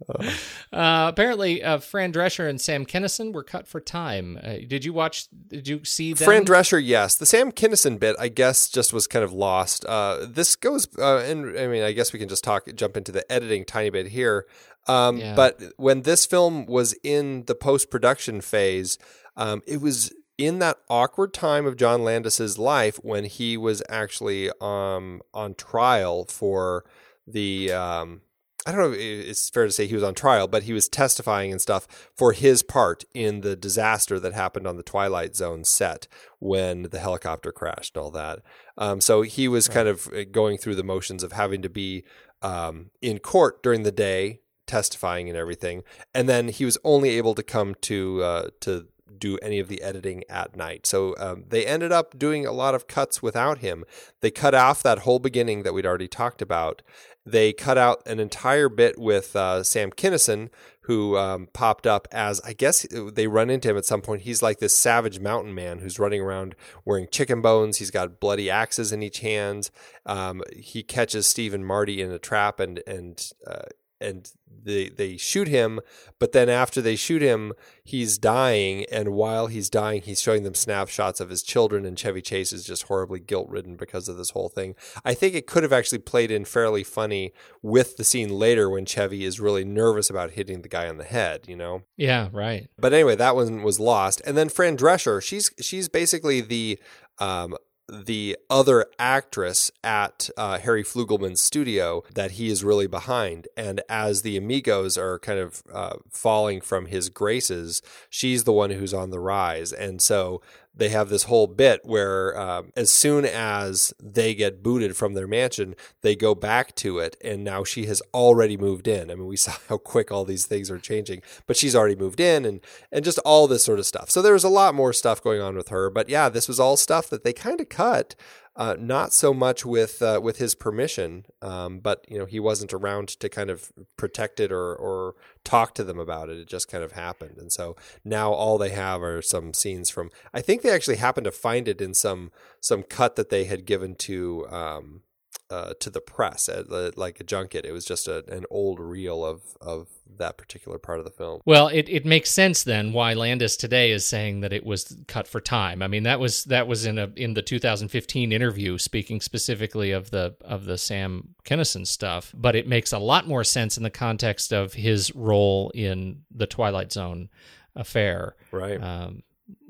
Uh, apparently, uh, Fran Drescher and Sam Kinison were cut for time. Uh, did you watch? Did you see them? Fran Drescher, yes. The Sam Kinison bit, I guess, just was kind of lost. Uh, this goes, uh, and I mean, I guess we can just talk, jump into the editing tiny bit here. Um, Yeah. But when this film was in the post production phase, um, it was in that awkward time of John Landis's life when he was actually um, on trial for the. Um, I don't know if it's fair to say he was on trial, but he was testifying and stuff for his part in the disaster that happened on the Twilight Zone set when the helicopter crashed and all that. Um, so he was kind of uh, going through the motions of having to be um, in court during the day, testifying and everything, and then he was only able to come to uh, to do any of the editing at night. So um, they ended up doing a lot of cuts without him. They cut off that whole beginning that we'd already talked about. They cut out an entire bit with uh, Sam Kinison, who um, popped up as I guess they run into him at some point. He's like this savage mountain man who's running around wearing chicken bones. He's got bloody axes in each hand. Um, he catches Steve and Marty in a trap and and uh, and they they shoot him but then after they shoot him he's dying and while he's dying he's showing them snapshots of his children and Chevy Chase is just horribly guilt-ridden because of this whole thing. I think it could have actually played in fairly funny with the scene later when Chevy is really nervous about hitting the guy on the head, you know. Yeah, right. But anyway, that one was lost. And then Fran Drescher, she's she's basically the um, the other actress at uh, Harry Flugelman's studio that he is really behind. And as the amigos are kind of uh, falling from his graces, she's the one who's on the rise. And so they have this whole bit where um, as soon as they get booted from their mansion, they go back to it. And now she has already moved in. I mean, we saw how quick all these things are changing, but she's already moved in and, and just all this sort of stuff. So there's a lot more stuff going on with her. But yeah, this was all stuff that they kind of cut. Uh, not so much with uh, with his permission, um, but you know he wasn't around to kind of protect it or or talk to them about it. It just kind of happened, and so now all they have are some scenes from. I think they actually happened to find it in some some cut that they had given to um, uh, to the press at the, like a junket. It was just a, an old reel of of that particular part of the film. Well, it, it makes sense then why Landis today is saying that it was cut for time. I mean, that was that was in a in the 2015 interview speaking specifically of the of the Sam Kinison stuff, but it makes a lot more sense in the context of his role in the Twilight Zone affair. Right. Um,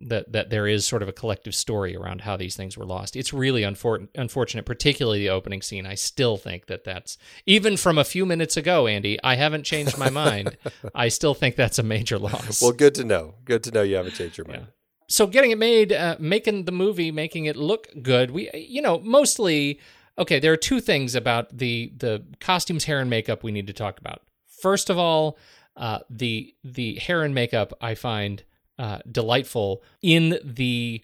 that that there is sort of a collective story around how these things were lost. It's really unfor- unfortunate, particularly the opening scene. I still think that that's even from a few minutes ago, Andy. I haven't changed my mind. I still think that's a major loss. Well, good to know. Good to know you haven't changed your mind. so getting it made, uh, making the movie, making it look good. We, you know, mostly okay. There are two things about the the costumes, hair, and makeup we need to talk about. First of all, uh, the the hair and makeup I find uh, delightful in the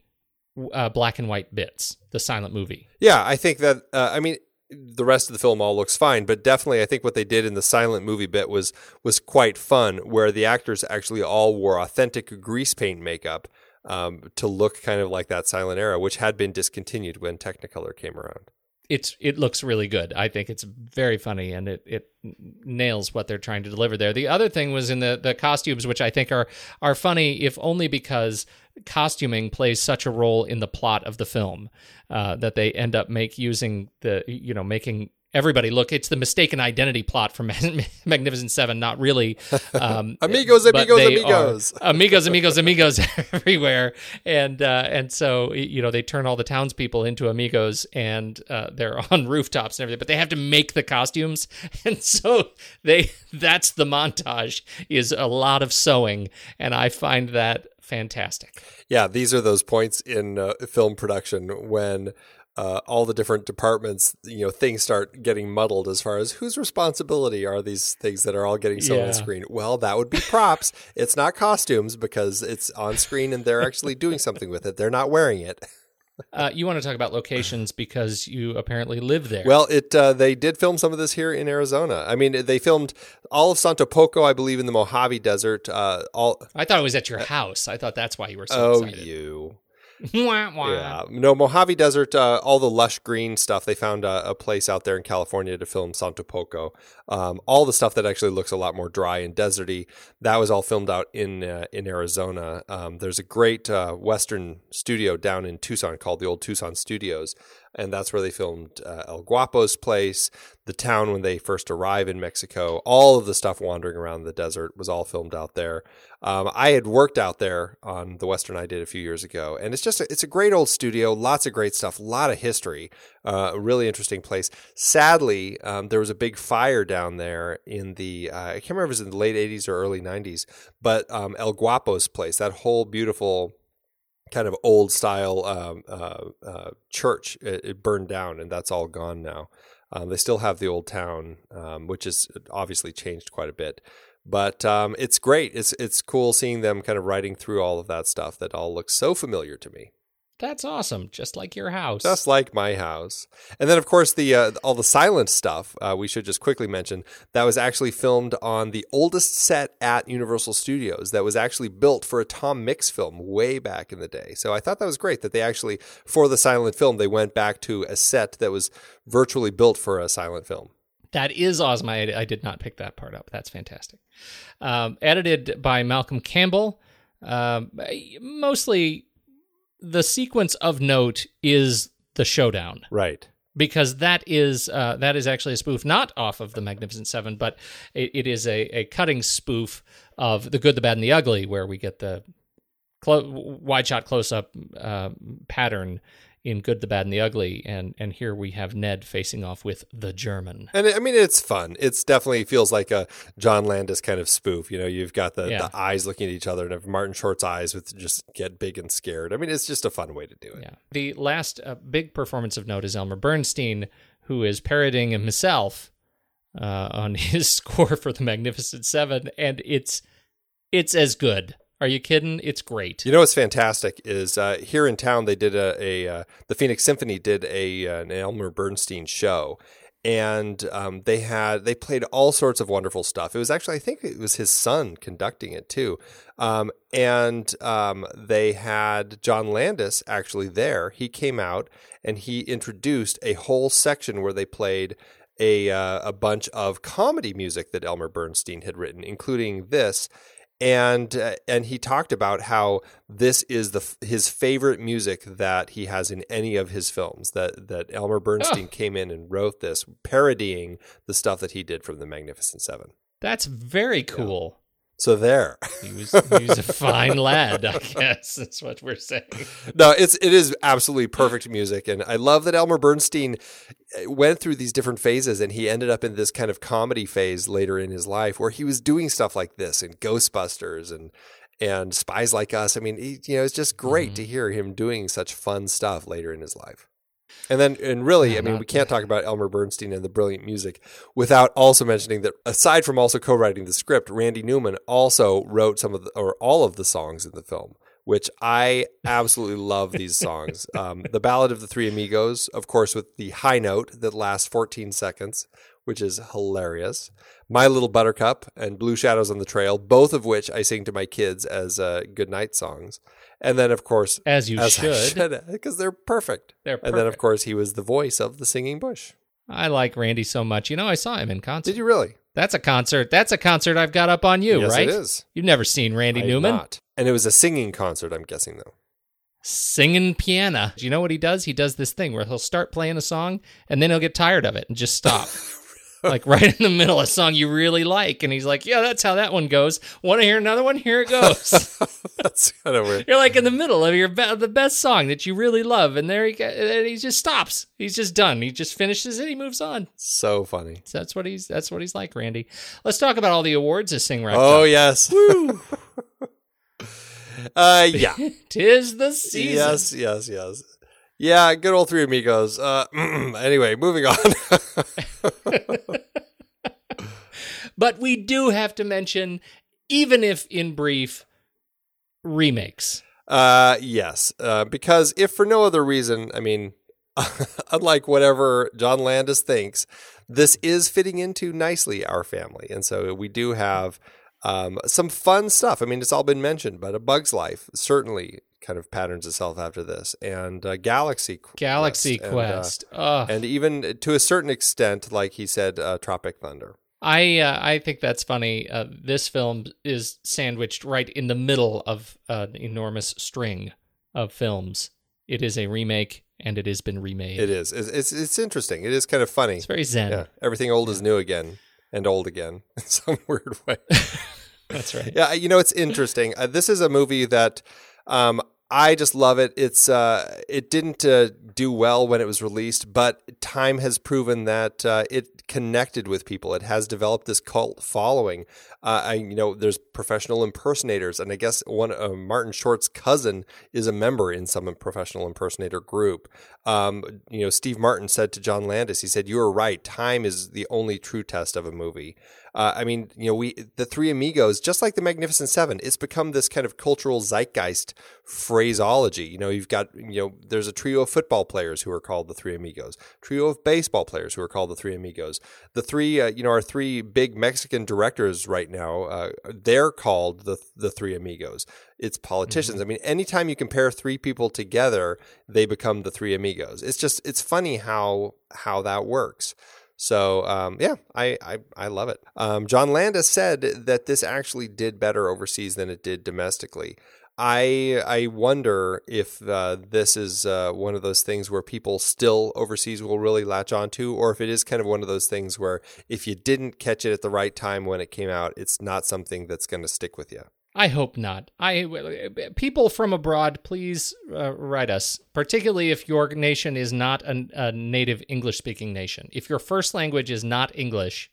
uh, black and white bits, the silent movie. Yeah, I think that. Uh, I mean, the rest of the film all looks fine, but definitely, I think what they did in the silent movie bit was was quite fun, where the actors actually all wore authentic grease paint makeup um, to look kind of like that silent era, which had been discontinued when Technicolor came around. It's it looks really good. I think it's very funny and it it nails what they're trying to deliver there. The other thing was in the the costumes, which I think are are funny, if only because costuming plays such a role in the plot of the film uh, that they end up make using the you know making everybody look it's the mistaken identity plot from magnificent seven not really um, Amigos, amigos, amigos. amigos amigos amigos everywhere. And uh, and so you know they turn all the townspeople into amigos and uh, they're on rooftops and everything but they have to make the costumes. And so they that's the montage is a lot of sewing. And i find that fantastic. Yeah, these are those points in uh, film production when uh, all the different departments, you know, things start getting muddled as far as whose responsibility are these things that are all getting sewn Yeah. on screen. Well, that would be props. it's not costumes because it's on screen and they're actually doing something with it. They're not wearing it. uh, you want to talk about locations because you apparently live there Well, it uh, they did film some of this here in Arizona. I mean, they filmed all of Santo Poco, I believe, in the Mojave Desert. Uh, all i thought it was at your house i thought that's why you were so oh, excited you. Yeah, no Mojave Desert. Uh, all the lush green stuff. They found a, a place out there in California to film Santo Poco. Um, all the stuff that actually looks a lot more dry and deserty. That was all filmed out in uh, in Arizona. Um, there's a great uh, Western studio down in Tucson called the Old Tucson Studios, and that's where they filmed uh, El Guapo's place, the town when they first arrive in Mexico. All of the stuff wandering around the desert was all filmed out there. Um, I had worked out there on the Western I did a few years ago, and it's just a, it's a great old studio, lots of great stuff, a lot of history, uh, a really interesting place. Sadly, um, there was a big fire down there in the uh, I can't remember if it was in the late '80s or early '90s, but um, El Guapo's place, that whole beautiful kind of old style um, uh, uh, church. It, it burned down, and that's all gone now. Um, they still have the old town, um, which has obviously changed quite a bit. But um, it's great. It's it's cool seeing them kind of writing through all of that stuff that all looks so familiar to me, That's awesome. Just like your house. just like my house. And then, of course, the uh, all the silent stuff. Uh, we should just quickly mention that was actually filmed on the oldest set at Universal Studios. That was actually built for a Tom Mix film way back in the day. So I thought that was great that they actually, for the silent film, they went back to a set that was virtually built for a silent film. That is awesome. I, I did not pick that part up. That's fantastic. Um, edited by Malcolm Campbell. Um, mostly the sequence of note is the showdown Right. because that is uh, that is actually a spoof not off of the Magnificent Seven, but it, it is a, a cutting spoof of the Good, the Bad, and the Ugly, where we get the clo- wide shot close up uh, pattern in Good, the Bad, and the Ugly, and and here we have Ned facing off with the German. And I mean, it's fun. It's definitely feels like a John Landis kind of spoof. You know, you've got the, Yeah. the eyes looking at each other, and have Martin Short's eyes with just get big and scared. I mean, it's just a fun way to do it. Yeah. The last uh, big performance of note is Elmer Bernstein, who is parodying himself uh, on his score for the Magnificent Seven, and it's it's as good. Are you kidding? It's great. You know what's fantastic is uh, here in town they did a, a uh, the Phoenix Symphony did a uh, an Elmer Bernstein show, and um, they had they played all sorts of wonderful stuff. It was actually I think it was his son conducting it too, um, and um, they had John Landis actually there. He came out and he introduced a whole section where they played a uh, a bunch of comedy music that Elmer Bernstein had written, including this. And uh, and he talked about how this is the his favorite music that he has in any of his films. That that Elmer Bernstein oh. came in and wrote this, parodying the stuff that he did from the Magnificent Seven. That's very cool. So there, he was he was a fine lad. I guess that's what we're saying. No, it's it is absolutely perfect music, and I love that Elmer Bernstein eh, went through these different phases, and he ended up in this kind of comedy phase later in his life, where he was doing stuff like this and Ghostbusters and and Spies Like Us. I mean, he, you know, it's just great mm-hmm. to hear him doing such fun stuff later in his life. And then, and really, I mean, we can't talk about Elmer Bernstein and the brilliant music without also mentioning that aside from also co-writing the script, Randy Newman also wrote some of the, or all of the songs in the film, which I absolutely love these songs. Um, the Ballad of the Three Amigos, of course, with the high note that lasts 14 seconds, which is hilarious. My Little Buttercup and Blue Shadows on the Trail, both of which I sing to my kids as uh, goodnight songs. And then, of course, as you as should, because they're perfect. They're perfect. And then, of course, he was the voice of the singing bush. I like Randy so much. You know, I saw him in concert. Did you really? That's a concert. That's a concert I've got up on you, yes, right? It is. You've never seen Randy I Newman? Not. And it was a singing concert, I'm guessing, though. Singing piano. Do you know what he does? He does this thing where he'll start playing a song and then he'll get tired of it and just stop. like right in the middle, of a song you really like, and he's like, "Yeah, that's how that one goes. Want to hear another one? Here it goes." that's kind of weird. You're like in the middle of your be- the best song that you really love, and there he and he just stops. He's just done. He just finishes it. He moves on. So funny. So that's what he's that's what he's like, Randy. Let's talk about all the awards this thing right Oh yes. Woo. uh yeah. Tis the season. Yes, yes, yes. Yeah, good old Three Amigos. Uh, anyway, moving on. but we do have to mention, even if in brief, remakes. Uh, yes, uh, because if for no other reason, I mean, unlike whatever John Landis thinks, this is fitting into nicely our family, and so we do have um, some fun stuff. I mean, it's all been mentioned, but A Bug's Life certainly kind of patterns itself after this, and uh, Galaxy Galaxy Quest, and, uh, and, even to a certain extent, like he said, uh, Tropic Thunder. I uh, I think that's funny. Uh, this film is sandwiched right in the middle of an enormous string of films. It is a remake, and it has been remade. It is. It's it's, it's interesting. It is kind of funny. It's very zen. Yeah, everything old is new again, and old again in some weird way. That's right. Yeah, you know it's interesting. Uh, this is a movie that um, I just love it. It's uh, it didn't uh, do well when it was released, but time has proven that uh, it connected with people. It has developed this cult following. Uh, I, you know, there's professional impersonators, and I guess one uh, Martin Short's cousin is a member in some professional impersonator group. Um, you know, Steve Martin said to John Landis, he said, "You are right. Time is the only true test of a movie." Uh, I mean, you know, we the Three Amigos, just like the Magnificent Seven, it's become this kind of cultural zeitgeist phraseology. You know, you've got you know, there's a trio of football players who are called the Three Amigos, trio of baseball players who are called the Three Amigos. The three, uh, you know, our three big Mexican directors right now, uh, they're called the the Three Amigos. It's politicians. Mm-hmm. I mean, anytime you compare three people together, they become the Three Amigos. It's just it's funny how how that works. So um, yeah, I, I, I love it. Um, John Landis said that this actually did better overseas than it did domestically. I I wonder if uh, this is uh, one of those things where people still overseas will really latch onto, or if it is kind of one of those things where if you didn't catch it at the right time when it came out, it's not something that's going to stick with you. I hope not. I people from abroad, please uh, write us, particularly if your nation is not a, a native English speaking nation. If your first language is not English,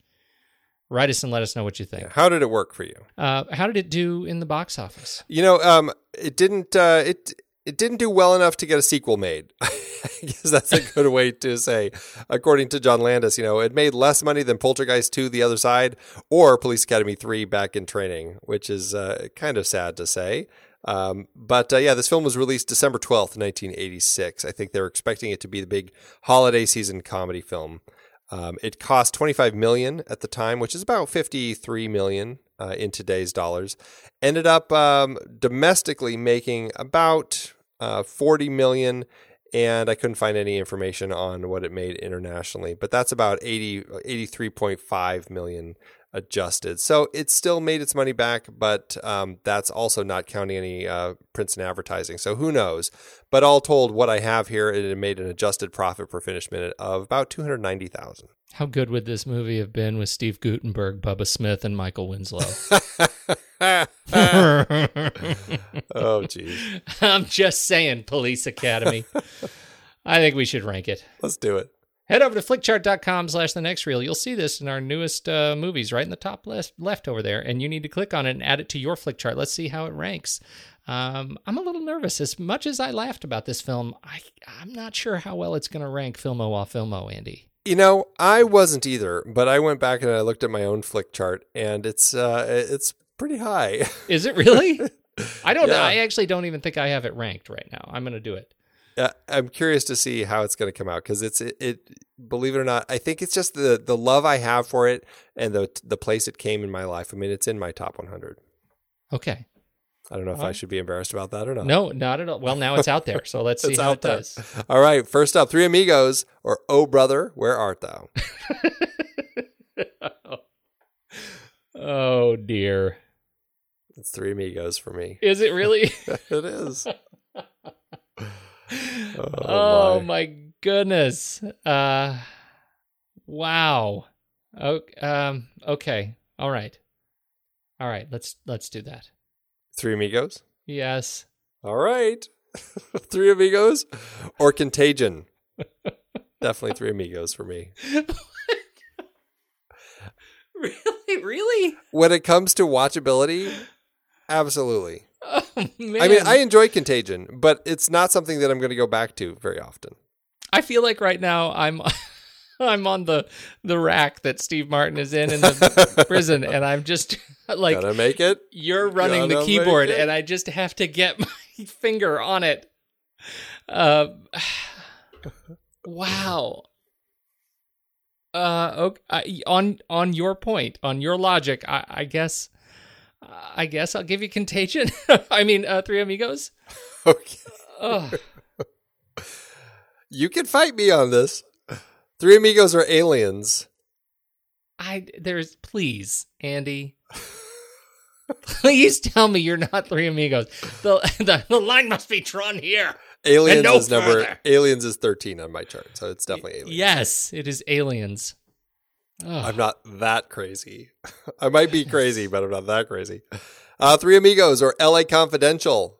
write us and let us know what you think. How did it work for you? Uh, how did it do in the box office? You know, um, it didn't. Uh, it it didn't do well enough to get a sequel made. I guess that's a good way to say. According to John Landis, you know, it made less money than Poltergeist 2 The Other Side or Police Academy 3 Back in Training, which is uh, kind of sad to say. Um, but uh, yeah, this film was released December 12th, 1986. I think they were expecting it to be the big holiday season comedy film. Um, it cost 25 million at the time, which is about 53 million uh, in today's dollars. Ended up um, domestically making about uh, 40 million, and I couldn't find any information on what it made internationally. But that's about 80, 83.5 million adjusted. So it still made its money back, but um, that's also not counting any uh, prints and advertising. So who knows? But all told, what I have here, it made an adjusted profit per finished minute of about 290,000. How good would this movie have been with Steve Guttenberg, Bubba Smith, and Michael Winslow? oh, geez. I'm just saying, Police Academy. I think we should rank it. Let's do it. Head over to flickchart.com slash the next reel. You'll see this in our newest uh, movies right in the top left, left over there. And you need to click on it and add it to your flick chart. Let's see how it ranks. Um, I'm a little nervous. As much as I laughed about this film, I, I'm not sure how well it's going to rank Filmo off Filmo, Andy. You know, I wasn't either, but I went back and I looked at my own flick chart, and it's uh, it's pretty high. Is it really? I don't know. Yeah. I actually don't even think I have it ranked right now. I'm going to do it. Uh, I'm curious to see how it's going to come out because it's it, it. Believe it or not, I think it's just the the love I have for it and the the place it came in my life. I mean, it's in my top 100. Okay. I don't know if I should be embarrassed about that or not. No, not at all. Well, now it's out there. So let's see It's how out it there. does. All right, first up, Three Amigos or Oh Brother, Where Art Thou? Oh, dear. It's Three Amigos for me. Is it really? it is. Oh, Oh my. my goodness. Uh wow. Okay, um okay. All right. All right, let's let's do that. Three Amigos? Yes. All right. three Amigos or Contagion? Definitely Three Amigos for me. Really? Really? When it comes to watchability, absolutely. Oh. I mean, I enjoy Contagion, but it's not something that I'm going to go back to very often. I feel like right now I'm I'm on the the rack that Steve Martin is in in the prison and I'm just like Gotta make it. you're running the Gotta keyboard and I just have to get my finger on it. Uh, wow. Uh, okay, on on your point, on your logic, I, I guess, I guess I'll give you Contagion. I mean, uh, Three Amigos. Okay. Oh, You can fight me on this. Three Amigos are aliens. I there's please, Andy. Please tell me you're not Three Amigos. The, the the line must be drawn here. Aliens no is number further. Aliens is 13 on my chart, so it's definitely aliens. Yes, it is aliens. Oh. I'm not that crazy. I might be crazy, but I'm not that crazy. Uh, Three Amigos or LA Confidential.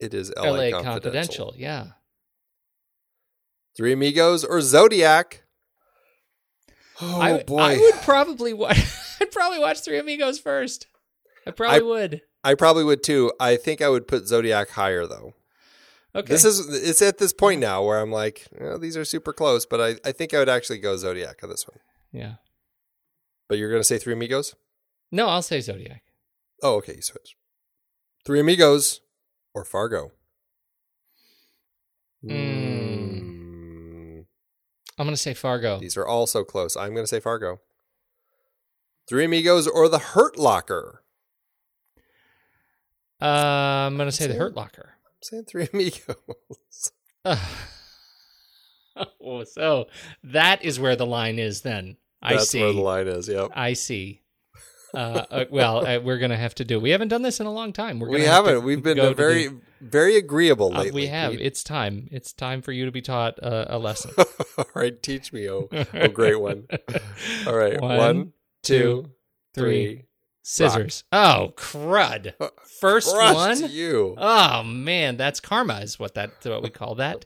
It is LA, LA Confidential. Confidential. Yeah. Three Amigos or Zodiac. Oh I, boy. I would probably watch. I'd probably watch Three Amigos first. I probably I- would. I probably would too. I think I would put Zodiac higher though. Okay. This is it's at this point now where I'm like, well, these are super close, but I, I think I would actually go Zodiac on this one. Yeah. But you're gonna say Three Amigos? No, I'll say Zodiac. Oh, okay, you switch. Three Amigos or Fargo. Mm. Mm. I'm gonna say Fargo. These are all so close. I'm gonna say Fargo. Three Amigos or The Hurt Locker. Uh, I'm gonna say the Hurt Locker. I'm saying Three Amigos. oh, so that is where the line is. Then I That's see. where the line is. Yep. I see. Uh, uh, well, uh, we're gonna have to do. We haven't done this in a long time. We're We have haven't. We've been uh, very, the- very agreeable uh, lately. we have. It's time. It's time for you to be taught a, a lesson. All right, teach me, oh, oh, great one. All right, One, one, two, two, three. three. Scissors. Oh, crud! First Crushed one. you. Oh man, that's karma. Is what that what we call that.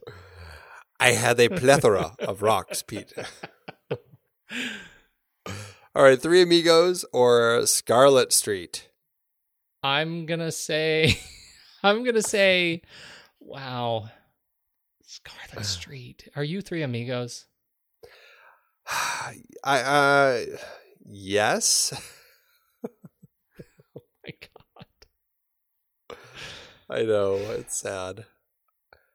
I had a plethora of rocks, Pete. All right, Three Amigos or Scarlet Street. I'm gonna say. I'm gonna say. Wow. Scarlet Street. Are you three amigos? I uh yes. Oh my God. I know, it's sad.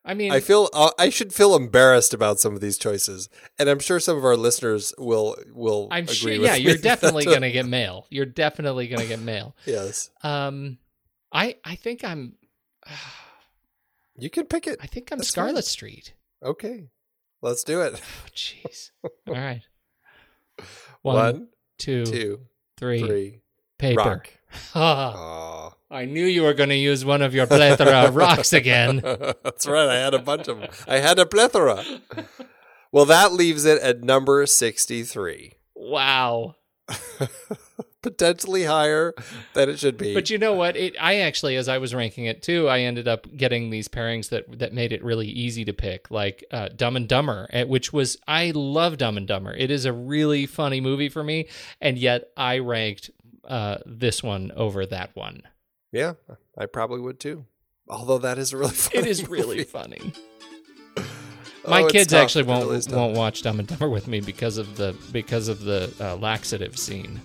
I mean, I feel uh, I should feel embarrassed about some of these choices, and I'm sure some of our listeners will will. I'm agree sure. Yeah, you're definitely going to get mail. You're definitely going to get mail. Yes, Um, I I think I'm you can pick it. I think I'm That's Scarlet fine. Street. Okay, let's do it. Oh, jeez. All right. One, two, two, three. three. Paper. Rock. Ah, I knew you were going to use one of your plethora of rocks again. That's right. I had a bunch of them. I had a plethora. Well, that leaves it at number 63. Wow. Potentially higher than it should be. But you know what? It I actually, as I was ranking it too, I ended up getting these pairings that that made it really easy to pick, like uh, Dumb and Dumber, eh, which was I love Dumb and Dumber. It is a really funny movie for me, and yet I ranked uh, this one over that one. yeah, I probably would too. Although that is a really funny It is really movie. funny. Oh, My it's kids actually won't really won't watch Dumb and Dumber with me because of the because of the uh, laxative scene.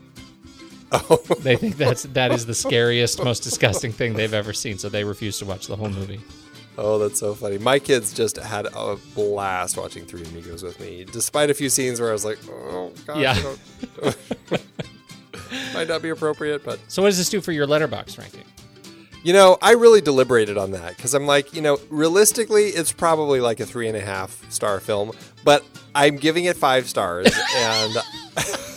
Oh, They think that's that is the scariest, most disgusting thing they've ever seen, so they refuse to watch the whole movie. oh, that's so funny. My kids just had a blast watching Three Amigos with me, despite a few scenes where I was like, oh, God, Yeah. Might not be appropriate, but So, what does this do for your Letterboxd ranking? You know, I really deliberated on that because I'm like, you know, realistically, it's probably like a three and a half star film, but I'm giving it five stars, and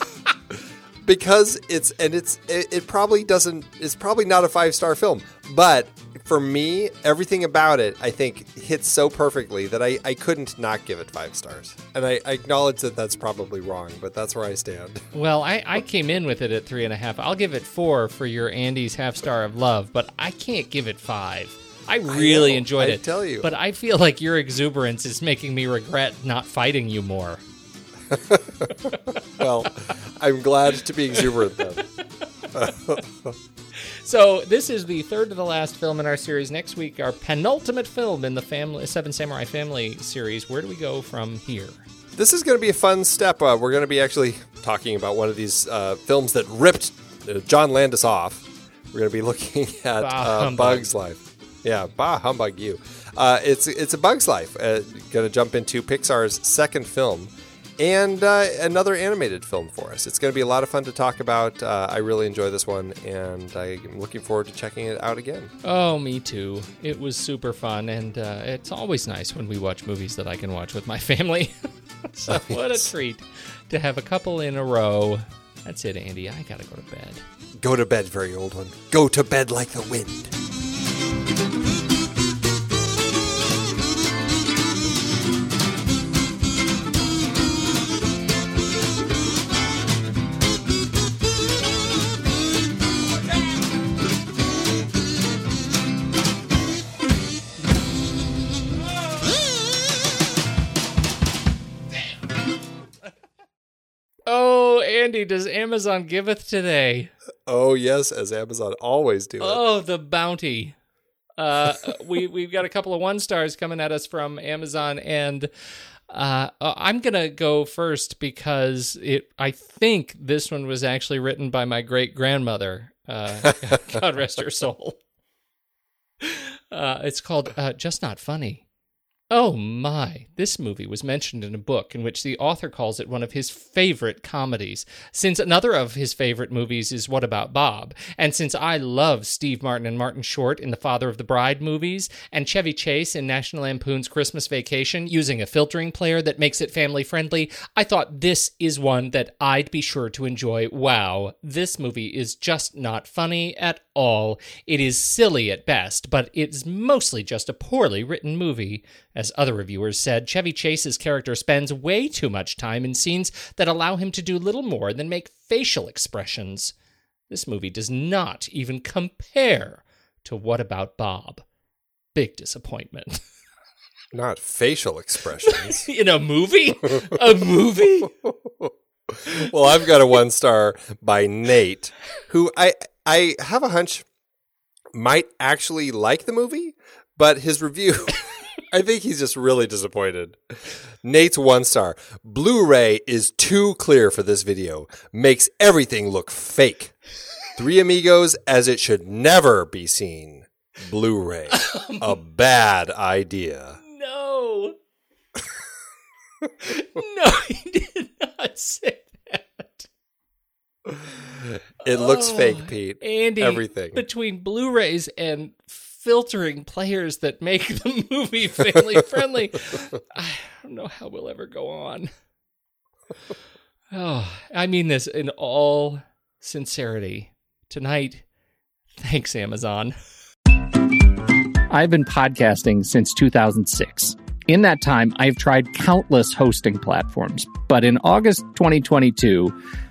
because it's and it's it, it probably doesn't it's probably not a five star film, but for me, everything about it I think hits so perfectly that I I couldn't not give it five stars, and I, I acknowledge that that's probably wrong, but that's where I stand. Well, I, I came in with it at three and a half. I'll give it four for your Andy's half star of love, but I can't give it five. I really know, enjoyed I it. tell you. But I feel like your exuberance is making me regret not fighting you more. Well, I'm glad to be exuberant then. So this is the third to the last film in our series. Next week, our penultimate film in the family Seven Samurai Family series. Where do we go from here? This is going to be a fun step. Uh, we're going to be actually talking about one of these uh, films that ripped uh, John Landis off. We're going to be looking at uh. Bug's Life. Yeah, bah humbug you. Uh, it's it's a Bug's Life. Uh, going to jump into Pixar's second film and uh, another animated film for us. It's going to be a lot of fun to talk about. Uh, I really enjoy this one, and I'm looking forward to checking it out again. Oh, me too. It was super fun, and uh, it's always nice when we watch movies that I can watch with my family. so what a treat to have a couple in a row. That's it, Andy. I gotta go to bed. Go to bed, very old one. Go to bed like the wind. Amazon giveth today? Oh yes, as Amazon always do. Oh, the bounty. Uh, we we've got a couple of one stars coming at us from Amazon, and uh, uh, I'm gonna go first because it. I think this one was actually written by my great grandmother. Uh, God rest her soul. Uh, it's called uh, "Just Not Funny." Oh my, this movie was mentioned in a book in which the author calls it one of his favorite comedies. Since another of his favorite movies is What About Bob, and since I love Steve Martin and Martin Short in the Father of the Bride movies, and Chevy Chase in National Lampoon's Christmas Vacation using a filtering player that makes it family friendly, I thought this is one that I'd be sure to enjoy. Wow, this movie is just not funny at all. It is silly at best, but it's mostly just a poorly written movie. As other reviewers said, Chevy Chase's character spends way too much time in scenes that allow him to do little more than make facial expressions. This movie does not even compare to What About Bob? Big disappointment. Not facial expressions. in a movie? a movie? well, I've got a one star by Nate, who I I have a hunch might actually like the movie, but his review, I think he's just really disappointed. Nate's one star. Blu-ray is too clear for this video. Makes everything look fake. Three Amigos as it should never be seen. Blu-ray. A bad idea. no. no, he did not say that. It looks Oh, fake, Pete. Andy, Everything. between Blu-rays and filtering players that make the movie family friendly, I don't know how we'll ever go on. Oh, I mean this in all sincerity. Tonight, thanks Amazon. I've been podcasting since 2006. In that time, I've tried countless hosting platforms, but in August 2022,